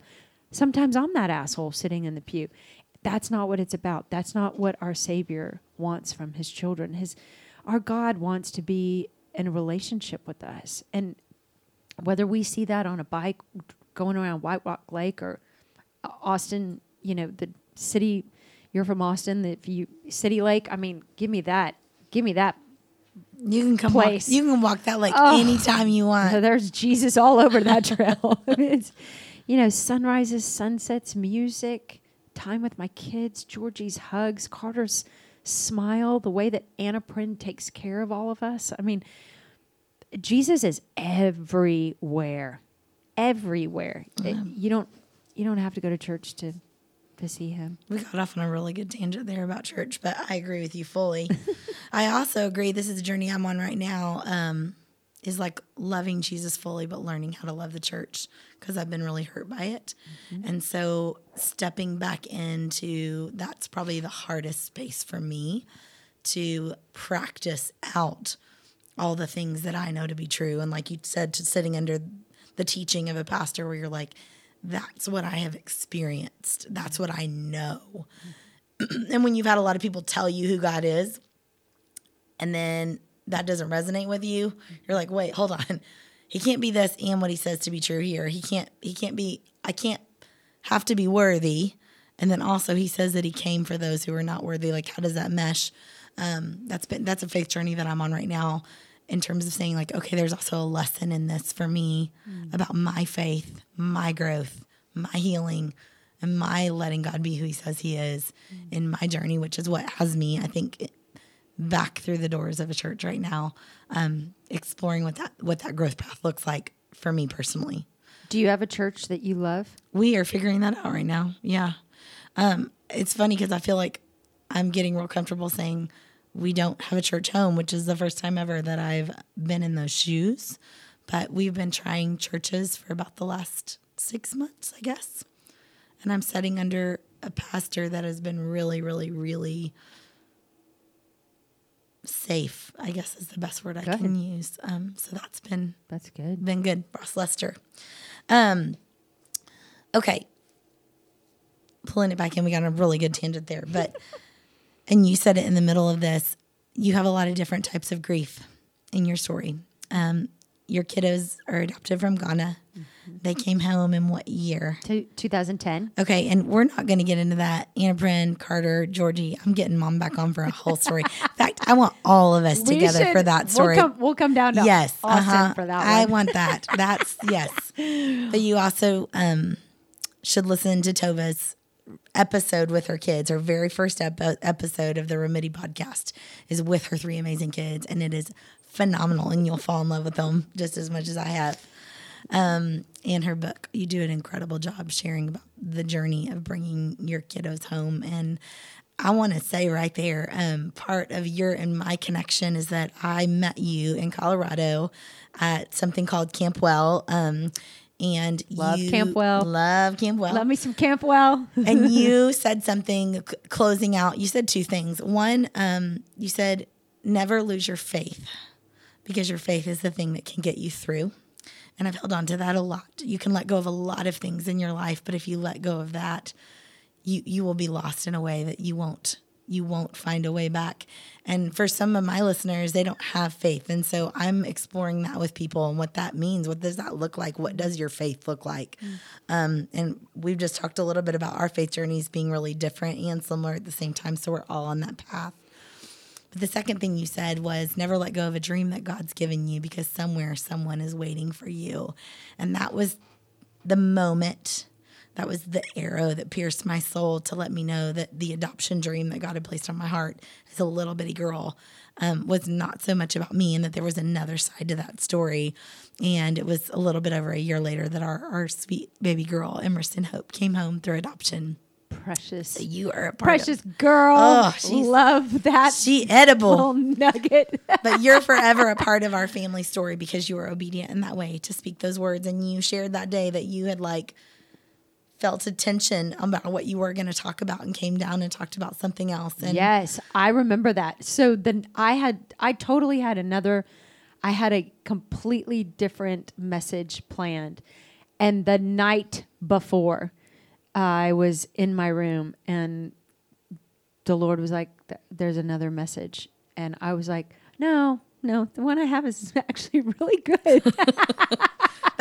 Sometimes I'm that asshole sitting in the pew. That's not what it's about. That's not what our Savior wants from his children. His our God wants to be in a relationship with us. And whether we see that on a bike going around White Rock Lake or Austin, you know, the city you're from Austin, if you City Lake, I mean, give me that. Give me that. You can come Place. walk, you can walk that like Oh. anytime you want. *laughs* There's Jesus all over that trail. *laughs* It's, you know, sunrises, sunsets, music, time with my kids, Georgie's hugs, Carter's smile, the way that Anna Bryn takes care of all of us. I mean, Jesus is everywhere, everywhere. It- you don't, you don't have to go to church to, to see him. We got off on a really good tangent there about church, but I agree with you fully. *laughs* I also agree. This is the journey I'm on right now. Um, is like loving Jesus fully, but learning how to love the church because I've been really hurt by it. And so stepping back into that's probably the hardest space for me to practice out all the things that I know to be true. And like you said, to sitting under the teaching of a pastor where you're like, that's what I have experienced. That's what I know. *clears throat* and when you've had a lot of people tell you who God is, and then that doesn't resonate with you, you're like, wait, hold on. He can't be this and what he says to be true here. He can't, he can't be, I can't have to be worthy and then also he says that he came for those who are not worthy. Like, how does that mesh? Um, that's been that's a faith journey that I'm on right now, in terms of saying like, okay, there's also a lesson in this for me about my faith, my growth, my healing, and my letting God be who He says He is in my journey, which is what has me, I think, back through the doors of a church right now, um, exploring what that what that growth path looks like for me personally. Do you have a church that you love? We are figuring that out right now. Yeah. Um, it's funny because I feel like I'm getting real comfortable saying we don't have a church home, which is the first time ever that I've been in those shoes. But we've been trying churches for about the last six months, I guess. And I'm sitting under a pastor that has been really, really, really safe, I guess is the best word I Good. can use. Um, so that's been That's good. been good, Ross Lester. Um, okay, pulling it back in, we got a really good tangent there, but and you said it in the middle of this. You have a lot of different types of grief in your story. Um, your kiddos are adopted from Ghana. They came home in what year? Two- 2010. Okay, and we're not going to get into that. Anna Bryn, Carter, Georgie. I'm getting mom back on for a whole story. *laughs* in fact, I want all of us We together should- for that story. We'll come, we'll come down to yes, Austin uh-huh. for that I want that. That's yes. *laughs* But you also um, should listen to Tova's episode with her kids. Her very first ep- episode of the Remedy podcast is with her three amazing kids, and it is phenomenal. And you'll fall in love with them just as much as I have. Um, and her book, you do an incredible job sharing about the journey of bringing your kiddos home. And I want to say right there, um, part of your and my connection is that I met you in Colorado at something called Camp Well. Um, and Love you Camp Love Camp Well Love me some Campwell. *laughs* and you said something c- closing out. You said two things. One, um, you said never lose your faith because your faith is the thing that can get you through. And I've held on to that a lot. You can let go of a lot of things in your life, but if you let go of that, you you will be lost in a way that you won't you won't find a way back. And for some of my listeners, they don't have faith. And so I'm exploring that with people and what that means. What does that look like? What does your faith look like? Um, and we've just talked a little bit about our faith journeys being really different and similar at the same time. So we're all on that path. But the second thing you said was never let go of a dream that God's given you because somewhere someone is waiting for you. And that was the moment, that was the arrow that pierced my soul to let me know that the adoption dream that God had placed on my heart as a little bitty girl um, was not so much about me and that there was another side to that story. And it was a little bit over a year later that our, our sweet baby girl, Emerson Hope, came home through adoption. Precious. You are a part Precious of girl. Oh, Love that she edible. nugget. *laughs* but you're forever a part of our *laughs* family story because you were obedient in that way to speak those words and you shared that day that you had like felt a tension about what you were going to talk about and came down and talked about something else and Yes, I remember that. So then I had, I totally had another, I had a completely different message planned. And the night before, I was in my room and the Lord was like, there's another message. And I was like, no, no, the one I have is *laughs* actually really good. *laughs*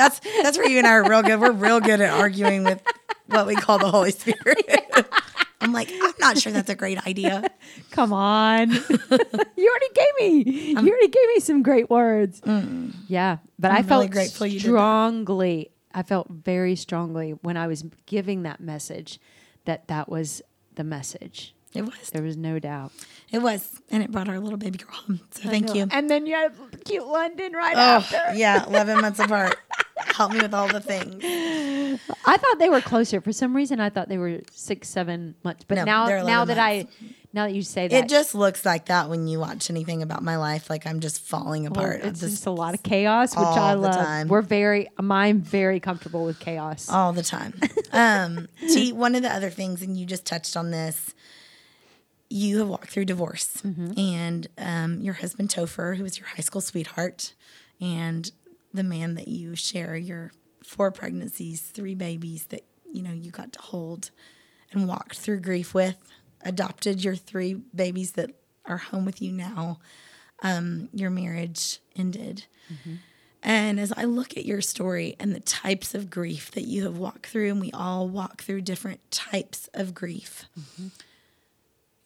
that's that's where you and I are real good we're real good at arguing with what we call the holy *laughs* spirit i'm like i'm not sure that's a great idea Come on. you already gave me. you already gave me some great words. Mm. Yeah, but i I'm felt really grateful strongly. I felt very strongly when I was giving that message that that was the message. it was There was no doubt. it was and it brought our little baby girl home so thank you And then you had cute London right oh after. yeah 11 *laughs* months apart help me with all the things I thought they were closer. For some reason, I thought they were six, seven months. But No, now, they're now 11 that I, now that you say that, It just looks like that when you watch anything about my life. Like I'm just falling well, apart. I'm it's just just a lot of chaos, which all I the love. time. We're very, I'm very comfortable with chaos. all the time. Um, *laughs* T, one of the other things, and you just touched on this. You have walked through divorce, Mm-hmm. and um, your husband Topher, who was your high school sweetheart, and the man that you share your four pregnancies, three babies that you know you got to hold and walked through grief with, adopted your three babies that are home with you now. Um, your marriage ended. And as I look at your story and the types of grief that you have walked through, and we all walk through different types of grief,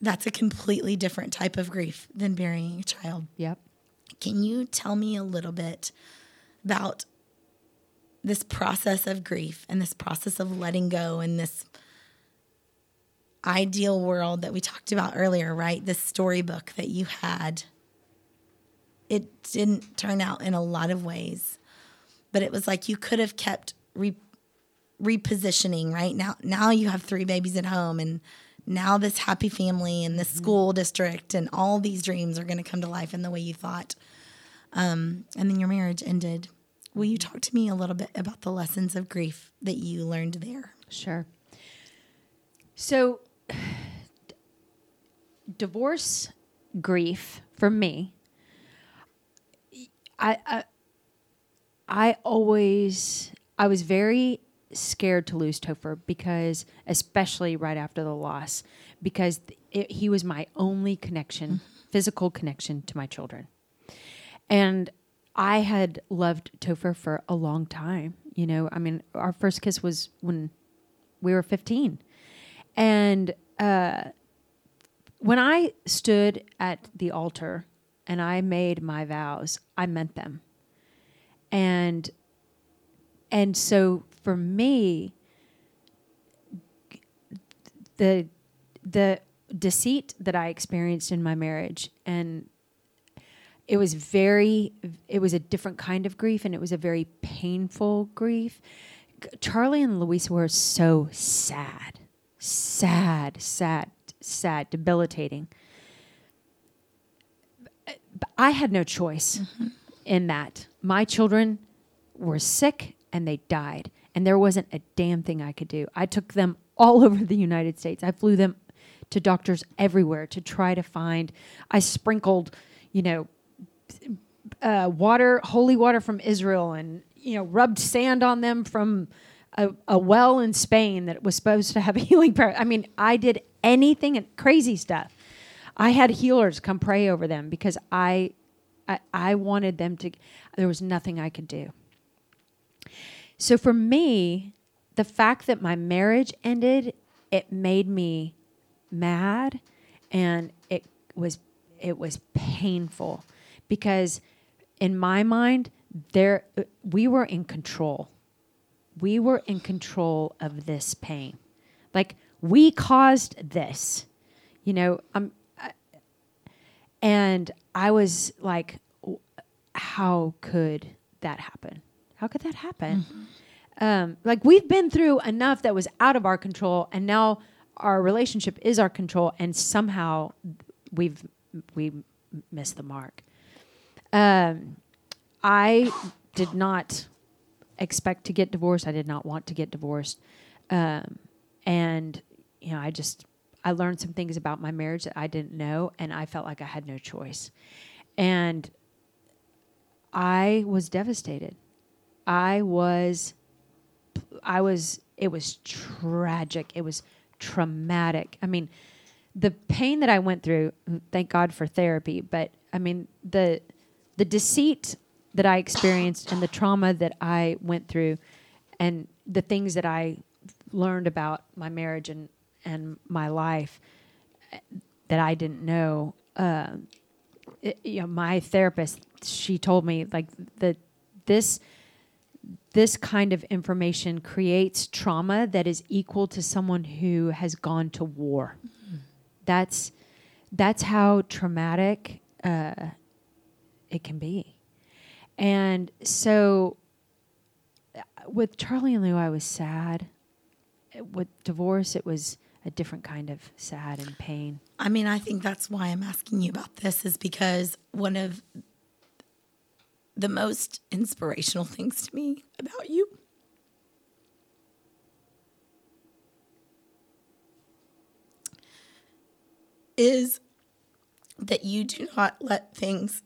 that's a completely different type of grief than burying a child. Yep. Can you tell me a little bit about this process of grief and this process of letting go and this ideal world that we talked about earlier, right? This storybook that you had. It didn't turn out in a lot of ways, but it was like you could have kept re- repositioning, right? Now now you have three babies at home and now this happy family and this school district and all these dreams are going to come to life in the way you thought. Um, and then your marriage ended. Will you talk to me a little bit about the lessons of grief that you learned there? Sure. So, *sighs* divorce grief for me, I, I, I always, I was very scared to lose Topher because, especially right after the loss, because it, he was my only connection, mm-hmm. physical connection to my children. And I had loved Topher for a long time. You know, I mean, our first kiss was when we were 15. And uh, when I stood at the altar and I made my vows, I meant them. And and so for me, the the deceit that I experienced in my marriage and it was very it was a different kind of grief and it was a very painful grief. Charlie and louisa were so sad sad sad sad debilitating. But i had no choice mm-hmm. in that. My children were sick and they died and there wasn't a damn thing i could do. I took them all *laughs* over the united states. I flew them to doctors everywhere to try to find i sprinkled you know uh, water, holy water from Israel, and you know, rubbed sand on them from a, a well in Spain that was supposed to have *laughs* a healing prayer. I mean, I did anything and crazy stuff. I had healers come pray over them because I, I, I wanted them to. There was nothing I could do. So for me, the fact that my marriage ended, it made me mad, and it was it was painful because in my mind there we were in control. We were in control of this pain. Like we caused this you know um, I- and i was like how could that happen? How could that happen? Um, like we've been through enough that was out of our control and now our relationship is our control and somehow we've we missed the mark um, I did not expect to get divorced. I did not want to get divorced. Um, and, you know, I just, I learned some things about my marriage that I didn't know, and I felt like I had no choice. And I was devastated. I was, I was, it was tragic. It was traumatic. I mean, the pain that I went through, thank God for therapy, but I mean, the, the deceit that I experienced and the trauma that I went through and the things that I learned about my marriage and, and my life that I didn't know. Um, it- you know, my therapist, she told me like that this this kind of information creates trauma that is equal to someone who has gone to war. That's that's how traumatic uh, it can be. And so with Charlie and Lou, I was sad. With divorce, it was a different kind of sad and pain. I mean, I think that's why I'm asking you about this is because one of the most inspirational things to me about you is that you do not let things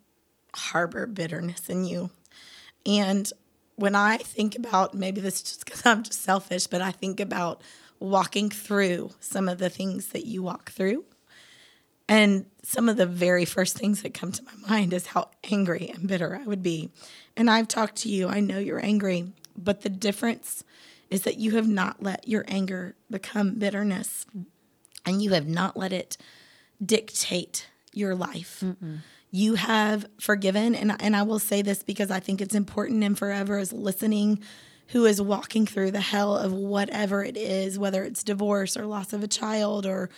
harbor bitterness in you. And when I think about maybe this is just because I'm just selfish, but I think about walking through some of the things that you walk through And some of the very first things that come to my mind is how angry and bitter I would be. And I've talked to you, I know you're angry, but the difference is that you have not let your anger become bitterness and you have not let it dictate your life. Mm-mm. You have forgiven, and, and I will say this because I think it's important and forever is listening who is walking through the hell of whatever it is, whether it's divorce or loss of a child or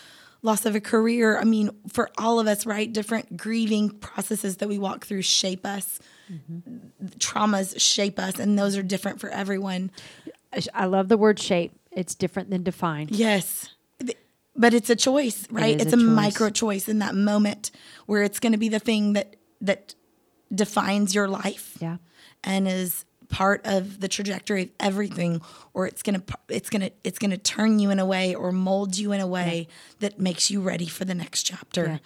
loss of a career. I mean, for all of us, right? Different grieving processes that we walk through shape us. Mm-hmm. Traumas shape us, and those are different for everyone. I love the word shape. It's different than define. Yes. But it's a choice, right? It it's a, a micro choice in that moment where it's going to be the thing that that defines your life. Yeah. And is part of the trajectory of everything or it's going to it's going to it's going to turn you in a way or mold you in a way yeah. that makes you ready for the next chapter. Yeah.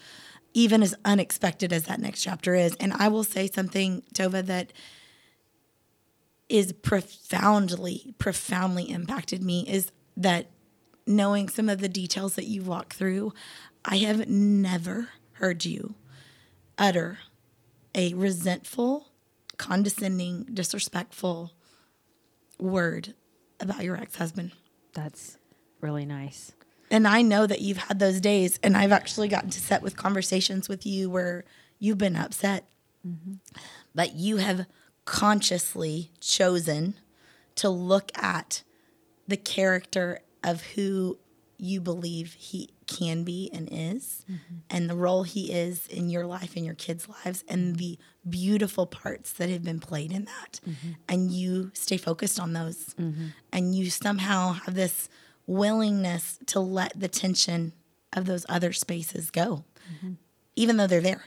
Even as unexpected as that next chapter is. And I will say something Tova that is profoundly, profoundly impacted me is that knowing some of the details that you walk through, I have never heard you utter a resentful, condescending, disrespectful word about your ex husband. That's really nice. And I know that you've had those days, and I've actually gotten to set with conversations with you where you've been upset, mm-hmm. but you have consciously chosen to look at the character of who you believe he can be and is mm-hmm. and the role he is in your life and your kids' lives and the beautiful parts that have been played in that mm-hmm. and you stay focused on those mm-hmm. and you somehow have this willingness to let the tension of those other spaces go mm-hmm. even though they're there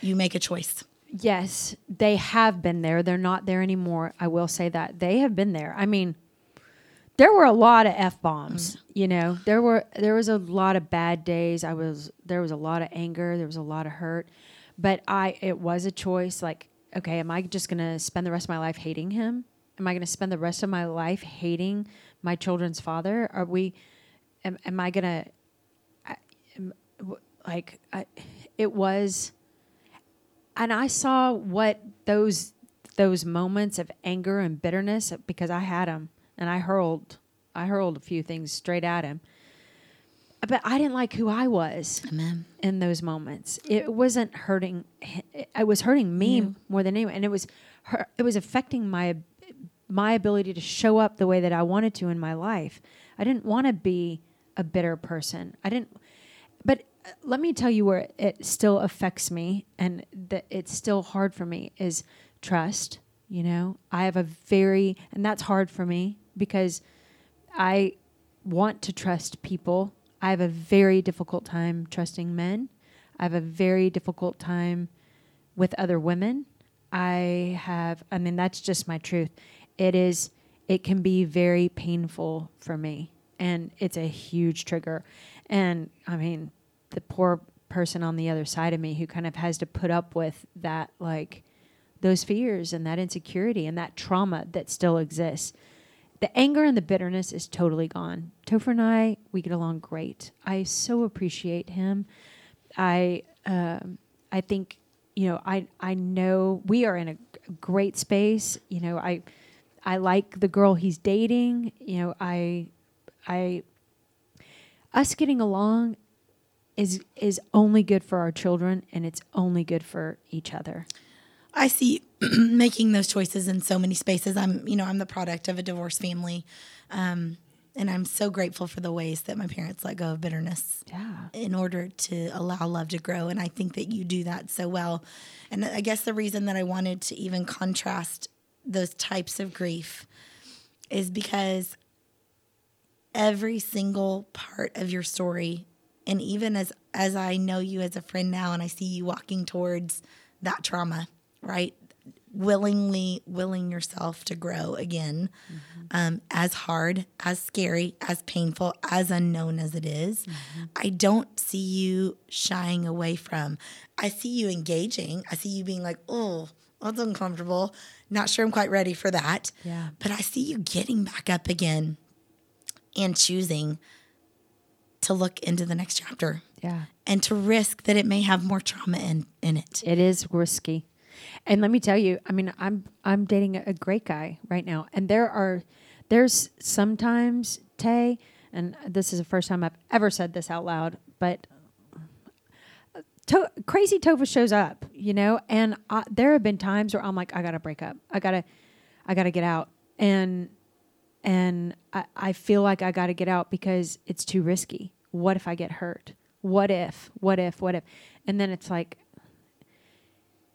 you make a choice yes, they have been there. They're not there anymore. I will say that they have been there. I mean, there were a lot of f bombs. Mm. You know, there were there was a lot of bad days. I was there was a lot of anger. There was a lot of hurt, but I it was a choice. Like, okay, am I just gonna spend the rest of my life hating him? Am I gonna spend the rest of my life hating my children's father? Are we? Am, am I gonna? I, am, like, I, it was and I saw what those those moments of anger and bitterness because I had them and I hurled I hurled a few things straight at him. But I didn't like who I was Amen. in those moments. It wasn't hurting. It was hurting me yeah. more than anyone, and it was it was affecting my my ability to show up the way that I wanted to in my life. I didn't want to be a bitter person. I didn't. But uh, let me tell you where it still affects me and that it's still hard for me is trust. You know, I have a very, and that's hard for me because I want to trust people. I have a very difficult time trusting men. I have a very difficult time with other women. I have, I mean, that's just my truth. It is, it can be very painful for me and it's a huge trigger. And I mean, the poor person on the other side of me who kind of has to put up with that like those fears and that insecurity and that trauma that still exists. The anger and the bitterness is totally gone. Topher and I, we get along great. I so appreciate him. I um, I think you know I I know we are in a great space. You know I I like the girl he's dating. You know I I us getting along is is only good for our children and it's only good for each other. I see *clears throat* making those choices in so many spaces. I'm, you know, I'm the product of a divorced family. Um, and I'm so grateful for the ways that my parents let go of bitterness yeah. in order to allow love to grow. And I think that you do that so well. And I guess the reason that I wanted to even contrast those types of grief is because every single part of your story and even as as I know you as a friend now and I see you walking towards that trauma, right? Willingly willing yourself to grow again, mm-hmm. um, as hard, as scary, as painful, as unknown as it is, mm-hmm. I don't see you shying away from. I see you engaging. I see you being like, oh, that's uncomfortable. Not sure I'm quite ready for that. Yeah. But I see you getting back up again and choosing to look into the next chapter Yeah. and to risk that it may have more trauma in, in it. It is risky. And let me tell you, I mean, I'm I'm dating a great guy right now, and there are there's sometimes Tay, and this is the first time I've ever said this out loud, but uh, to, crazy Tova shows up, you know, and I, there have been times where I'm like, I gotta break up, I gotta, I gotta get out, and and I, I feel like I gotta get out because it's too risky. What if I get hurt? What if? What if? What if? And then it's like,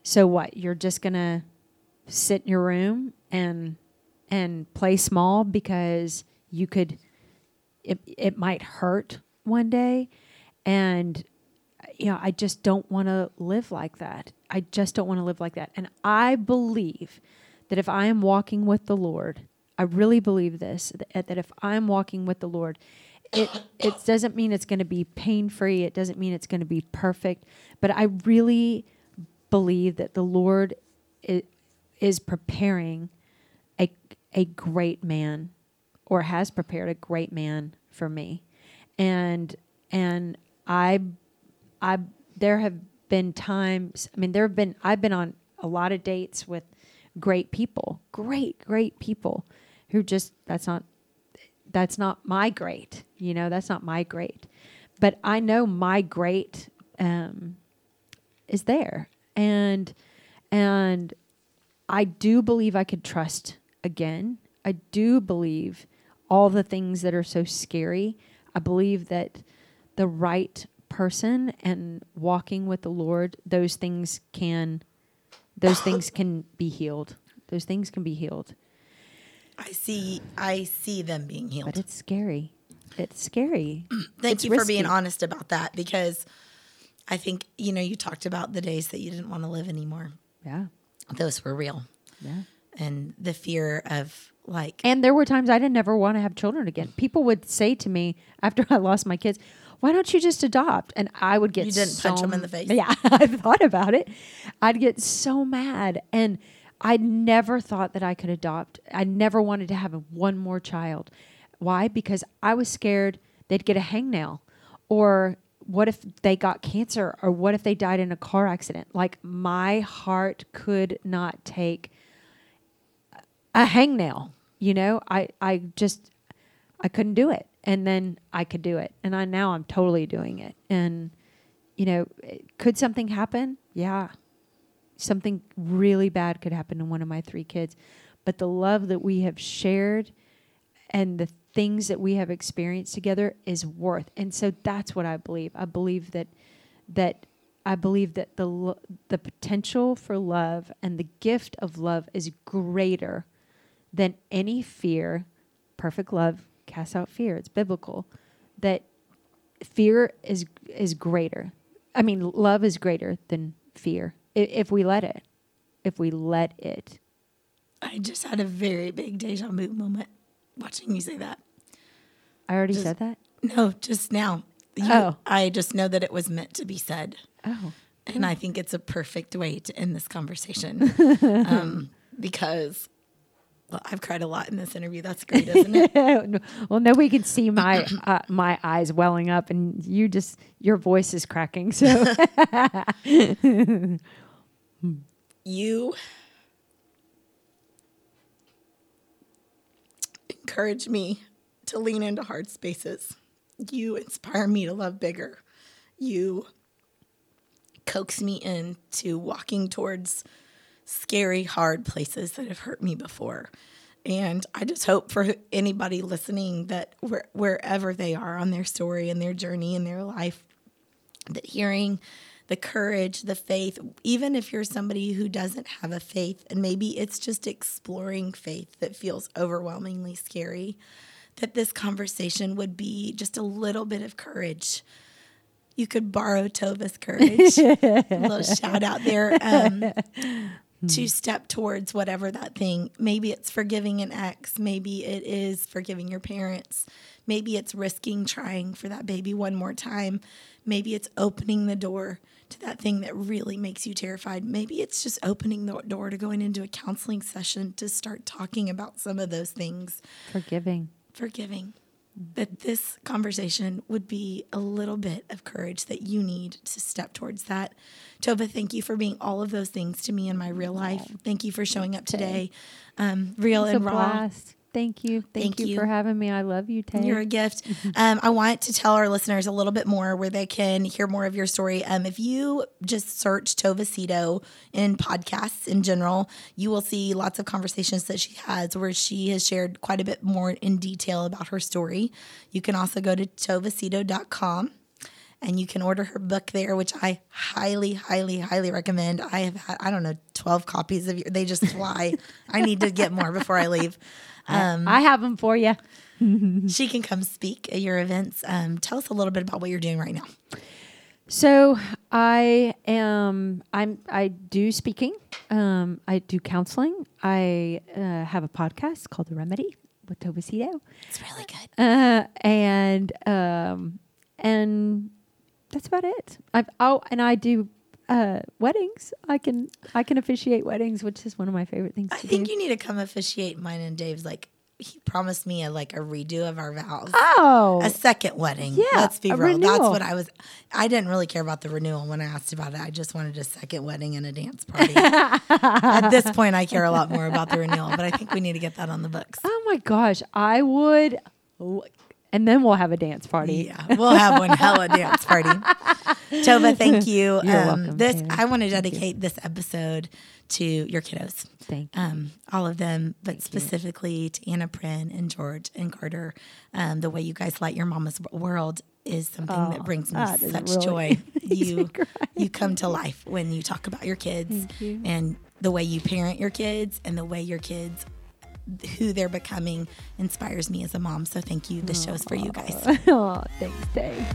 so what? You're just gonna sit in your room and and play small because you could it it might hurt one day and you know, I just don't want to live like that. I just don't want to live like that. And I believe that if I am walking with the Lord, I really believe this that, that if I'm walking with the Lord, it it doesn't mean it's going to be pain free. It doesn't mean it's going to be perfect, but I really believe that the Lord is, preparing a a great man or has prepared a great man for me. And and I I there have been times. I mean, there have been. I've been on a lot of dates with great people, great, great people, who just that's not that's not my great. You know, that's not my great. But I know my great um, is there, and and I do believe I could trust again. I do believe all the things that are so scary. I believe that the right person and walking with the Lord, those things can those *coughs* things can be healed. Those things can be healed. I see I see them being healed. But it's scary. It's scary. Thank it's you for being honest about that because I think, you know, you talked about the days that you didn't want to live anymore. Yeah. Those were real. Yeah. And the fear of like And there were times I didn't ever want to have children again. People would say to me after *laughs* I lost my kids, "Why don't you just adopt?" And I would get You didn't so punch 'em in the face? Yeah, *laughs* I thought about it. I'd get so mad, and I never thought that I could adopt. I never wanted to have one more child. Why? Because I was scared they'd get a hangnail, or what if they got cancer, or what if they died in a car accident? Like my heart could not take a hangnail. You know, I I just I couldn't do it, and then I could do it, and I now I'm totally doing it. And you know, could something happen? Yeah, something really bad could happen to one of my three kids, but the love that we have shared and the things that we have experienced together is worth. And so that's what I believe. I believe that that I believe that the the potential for love and the gift of love is greater than any fear. Perfect love casts out fear. It's biblical. That fear is is greater. I mean, love is greater than fear i- if we let it. If we let it. I just had a very big deja vu moment watching you say that. I already Just- said that. No, just now. You- Oh. I just know that it was meant to be said. Oh, And I think it's a perfect way to end this conversation. *laughs* um, because well, I've cried a lot in this interview. That's great, isn't it? *laughs* well, nobody can see my uh, my eyes welling up, and you just your voice is cracking. So *laughs* you encourage me to lean into hard spaces. You inspire me to love bigger. You coax me into walking towards scary, hard places that have hurt me before. And I just hope for anybody listening that where, wherever they are on their story and their journey and their life, that hearing the courage, the faith, even if you're somebody who doesn't have a faith, and maybe it's just exploring faith that feels overwhelmingly scary, that this conversation would be just a little bit of courage. You could borrow Tova's courage. a little *laughs* shout out there. Um, to step towards whatever that thing. Maybe it's forgiving an ex. Maybe it is forgiving your parents. Maybe it's risking trying for that baby one more time. Maybe it's opening the door to that thing that really makes you terrified. Maybe it's just opening the door to going into a counseling session to start talking about some of those things. forgiving. Forgiving. that this conversation would be a little bit of courage that you need to step towards that. Tova, thank you for being all of those things to me in my real life. Thank you for showing up today, um, real and raw. blast. Thank you. Thank, Thank you, you. for having me. I love you, Tay. You're a gift. Um, I want to tell our listeners a little bit more where they can hear more of your story. Um, if you just search Tova Sido in podcasts in general, you will see lots of conversations that she has where she has shared quite a bit more in detail about her story. You can also go to tovasido.com and you can order her book there, which I highly, highly, highly recommend. I have had, I don't know, 12 copies of your, they just fly. I need to get more before I leave. *laughs* Um, I have them for you. *laughs* she can come speak at your events. Um, tell us a little bit about what you're doing right now. So I am. I'm. I do speaking. Um, I do counseling. I uh, have a podcast called The Remedy with Tova Sido. It's really good. uh, and um, and that's about it. I've oh, and I do uh, weddings. I can I can officiate weddings, which is one of my favorite things I think do. you need to come officiate mine and Dave's. Like he promised me a like a redo of our vows. oh, A second wedding. Yeah, Let's be real. That's what I was. I didn't really care about the renewal when I asked about it. I just wanted a second wedding and a dance party. *laughs* At this point, I care a lot more about the renewal, but I think we need to get that on the books. oh my gosh, I would. And then we'll have a dance party. Yeah, we'll have one hella dance party. *laughs* Tova, thank you. Um, You're welcome, This. I want to dedicate this episode to your kiddos. Thank you. um, all of them, but specifically to Anna Bryn and George and Carter. Um, the way you guys light your mama's world is something that brings me that such really- joy. *laughs* You you come to life when you talk about your kids you. and the way you parent your kids and the way your kids who they're becoming inspires me as a mom. So thank you. This show is for you guys. oh, *laughs* thanks, Dave.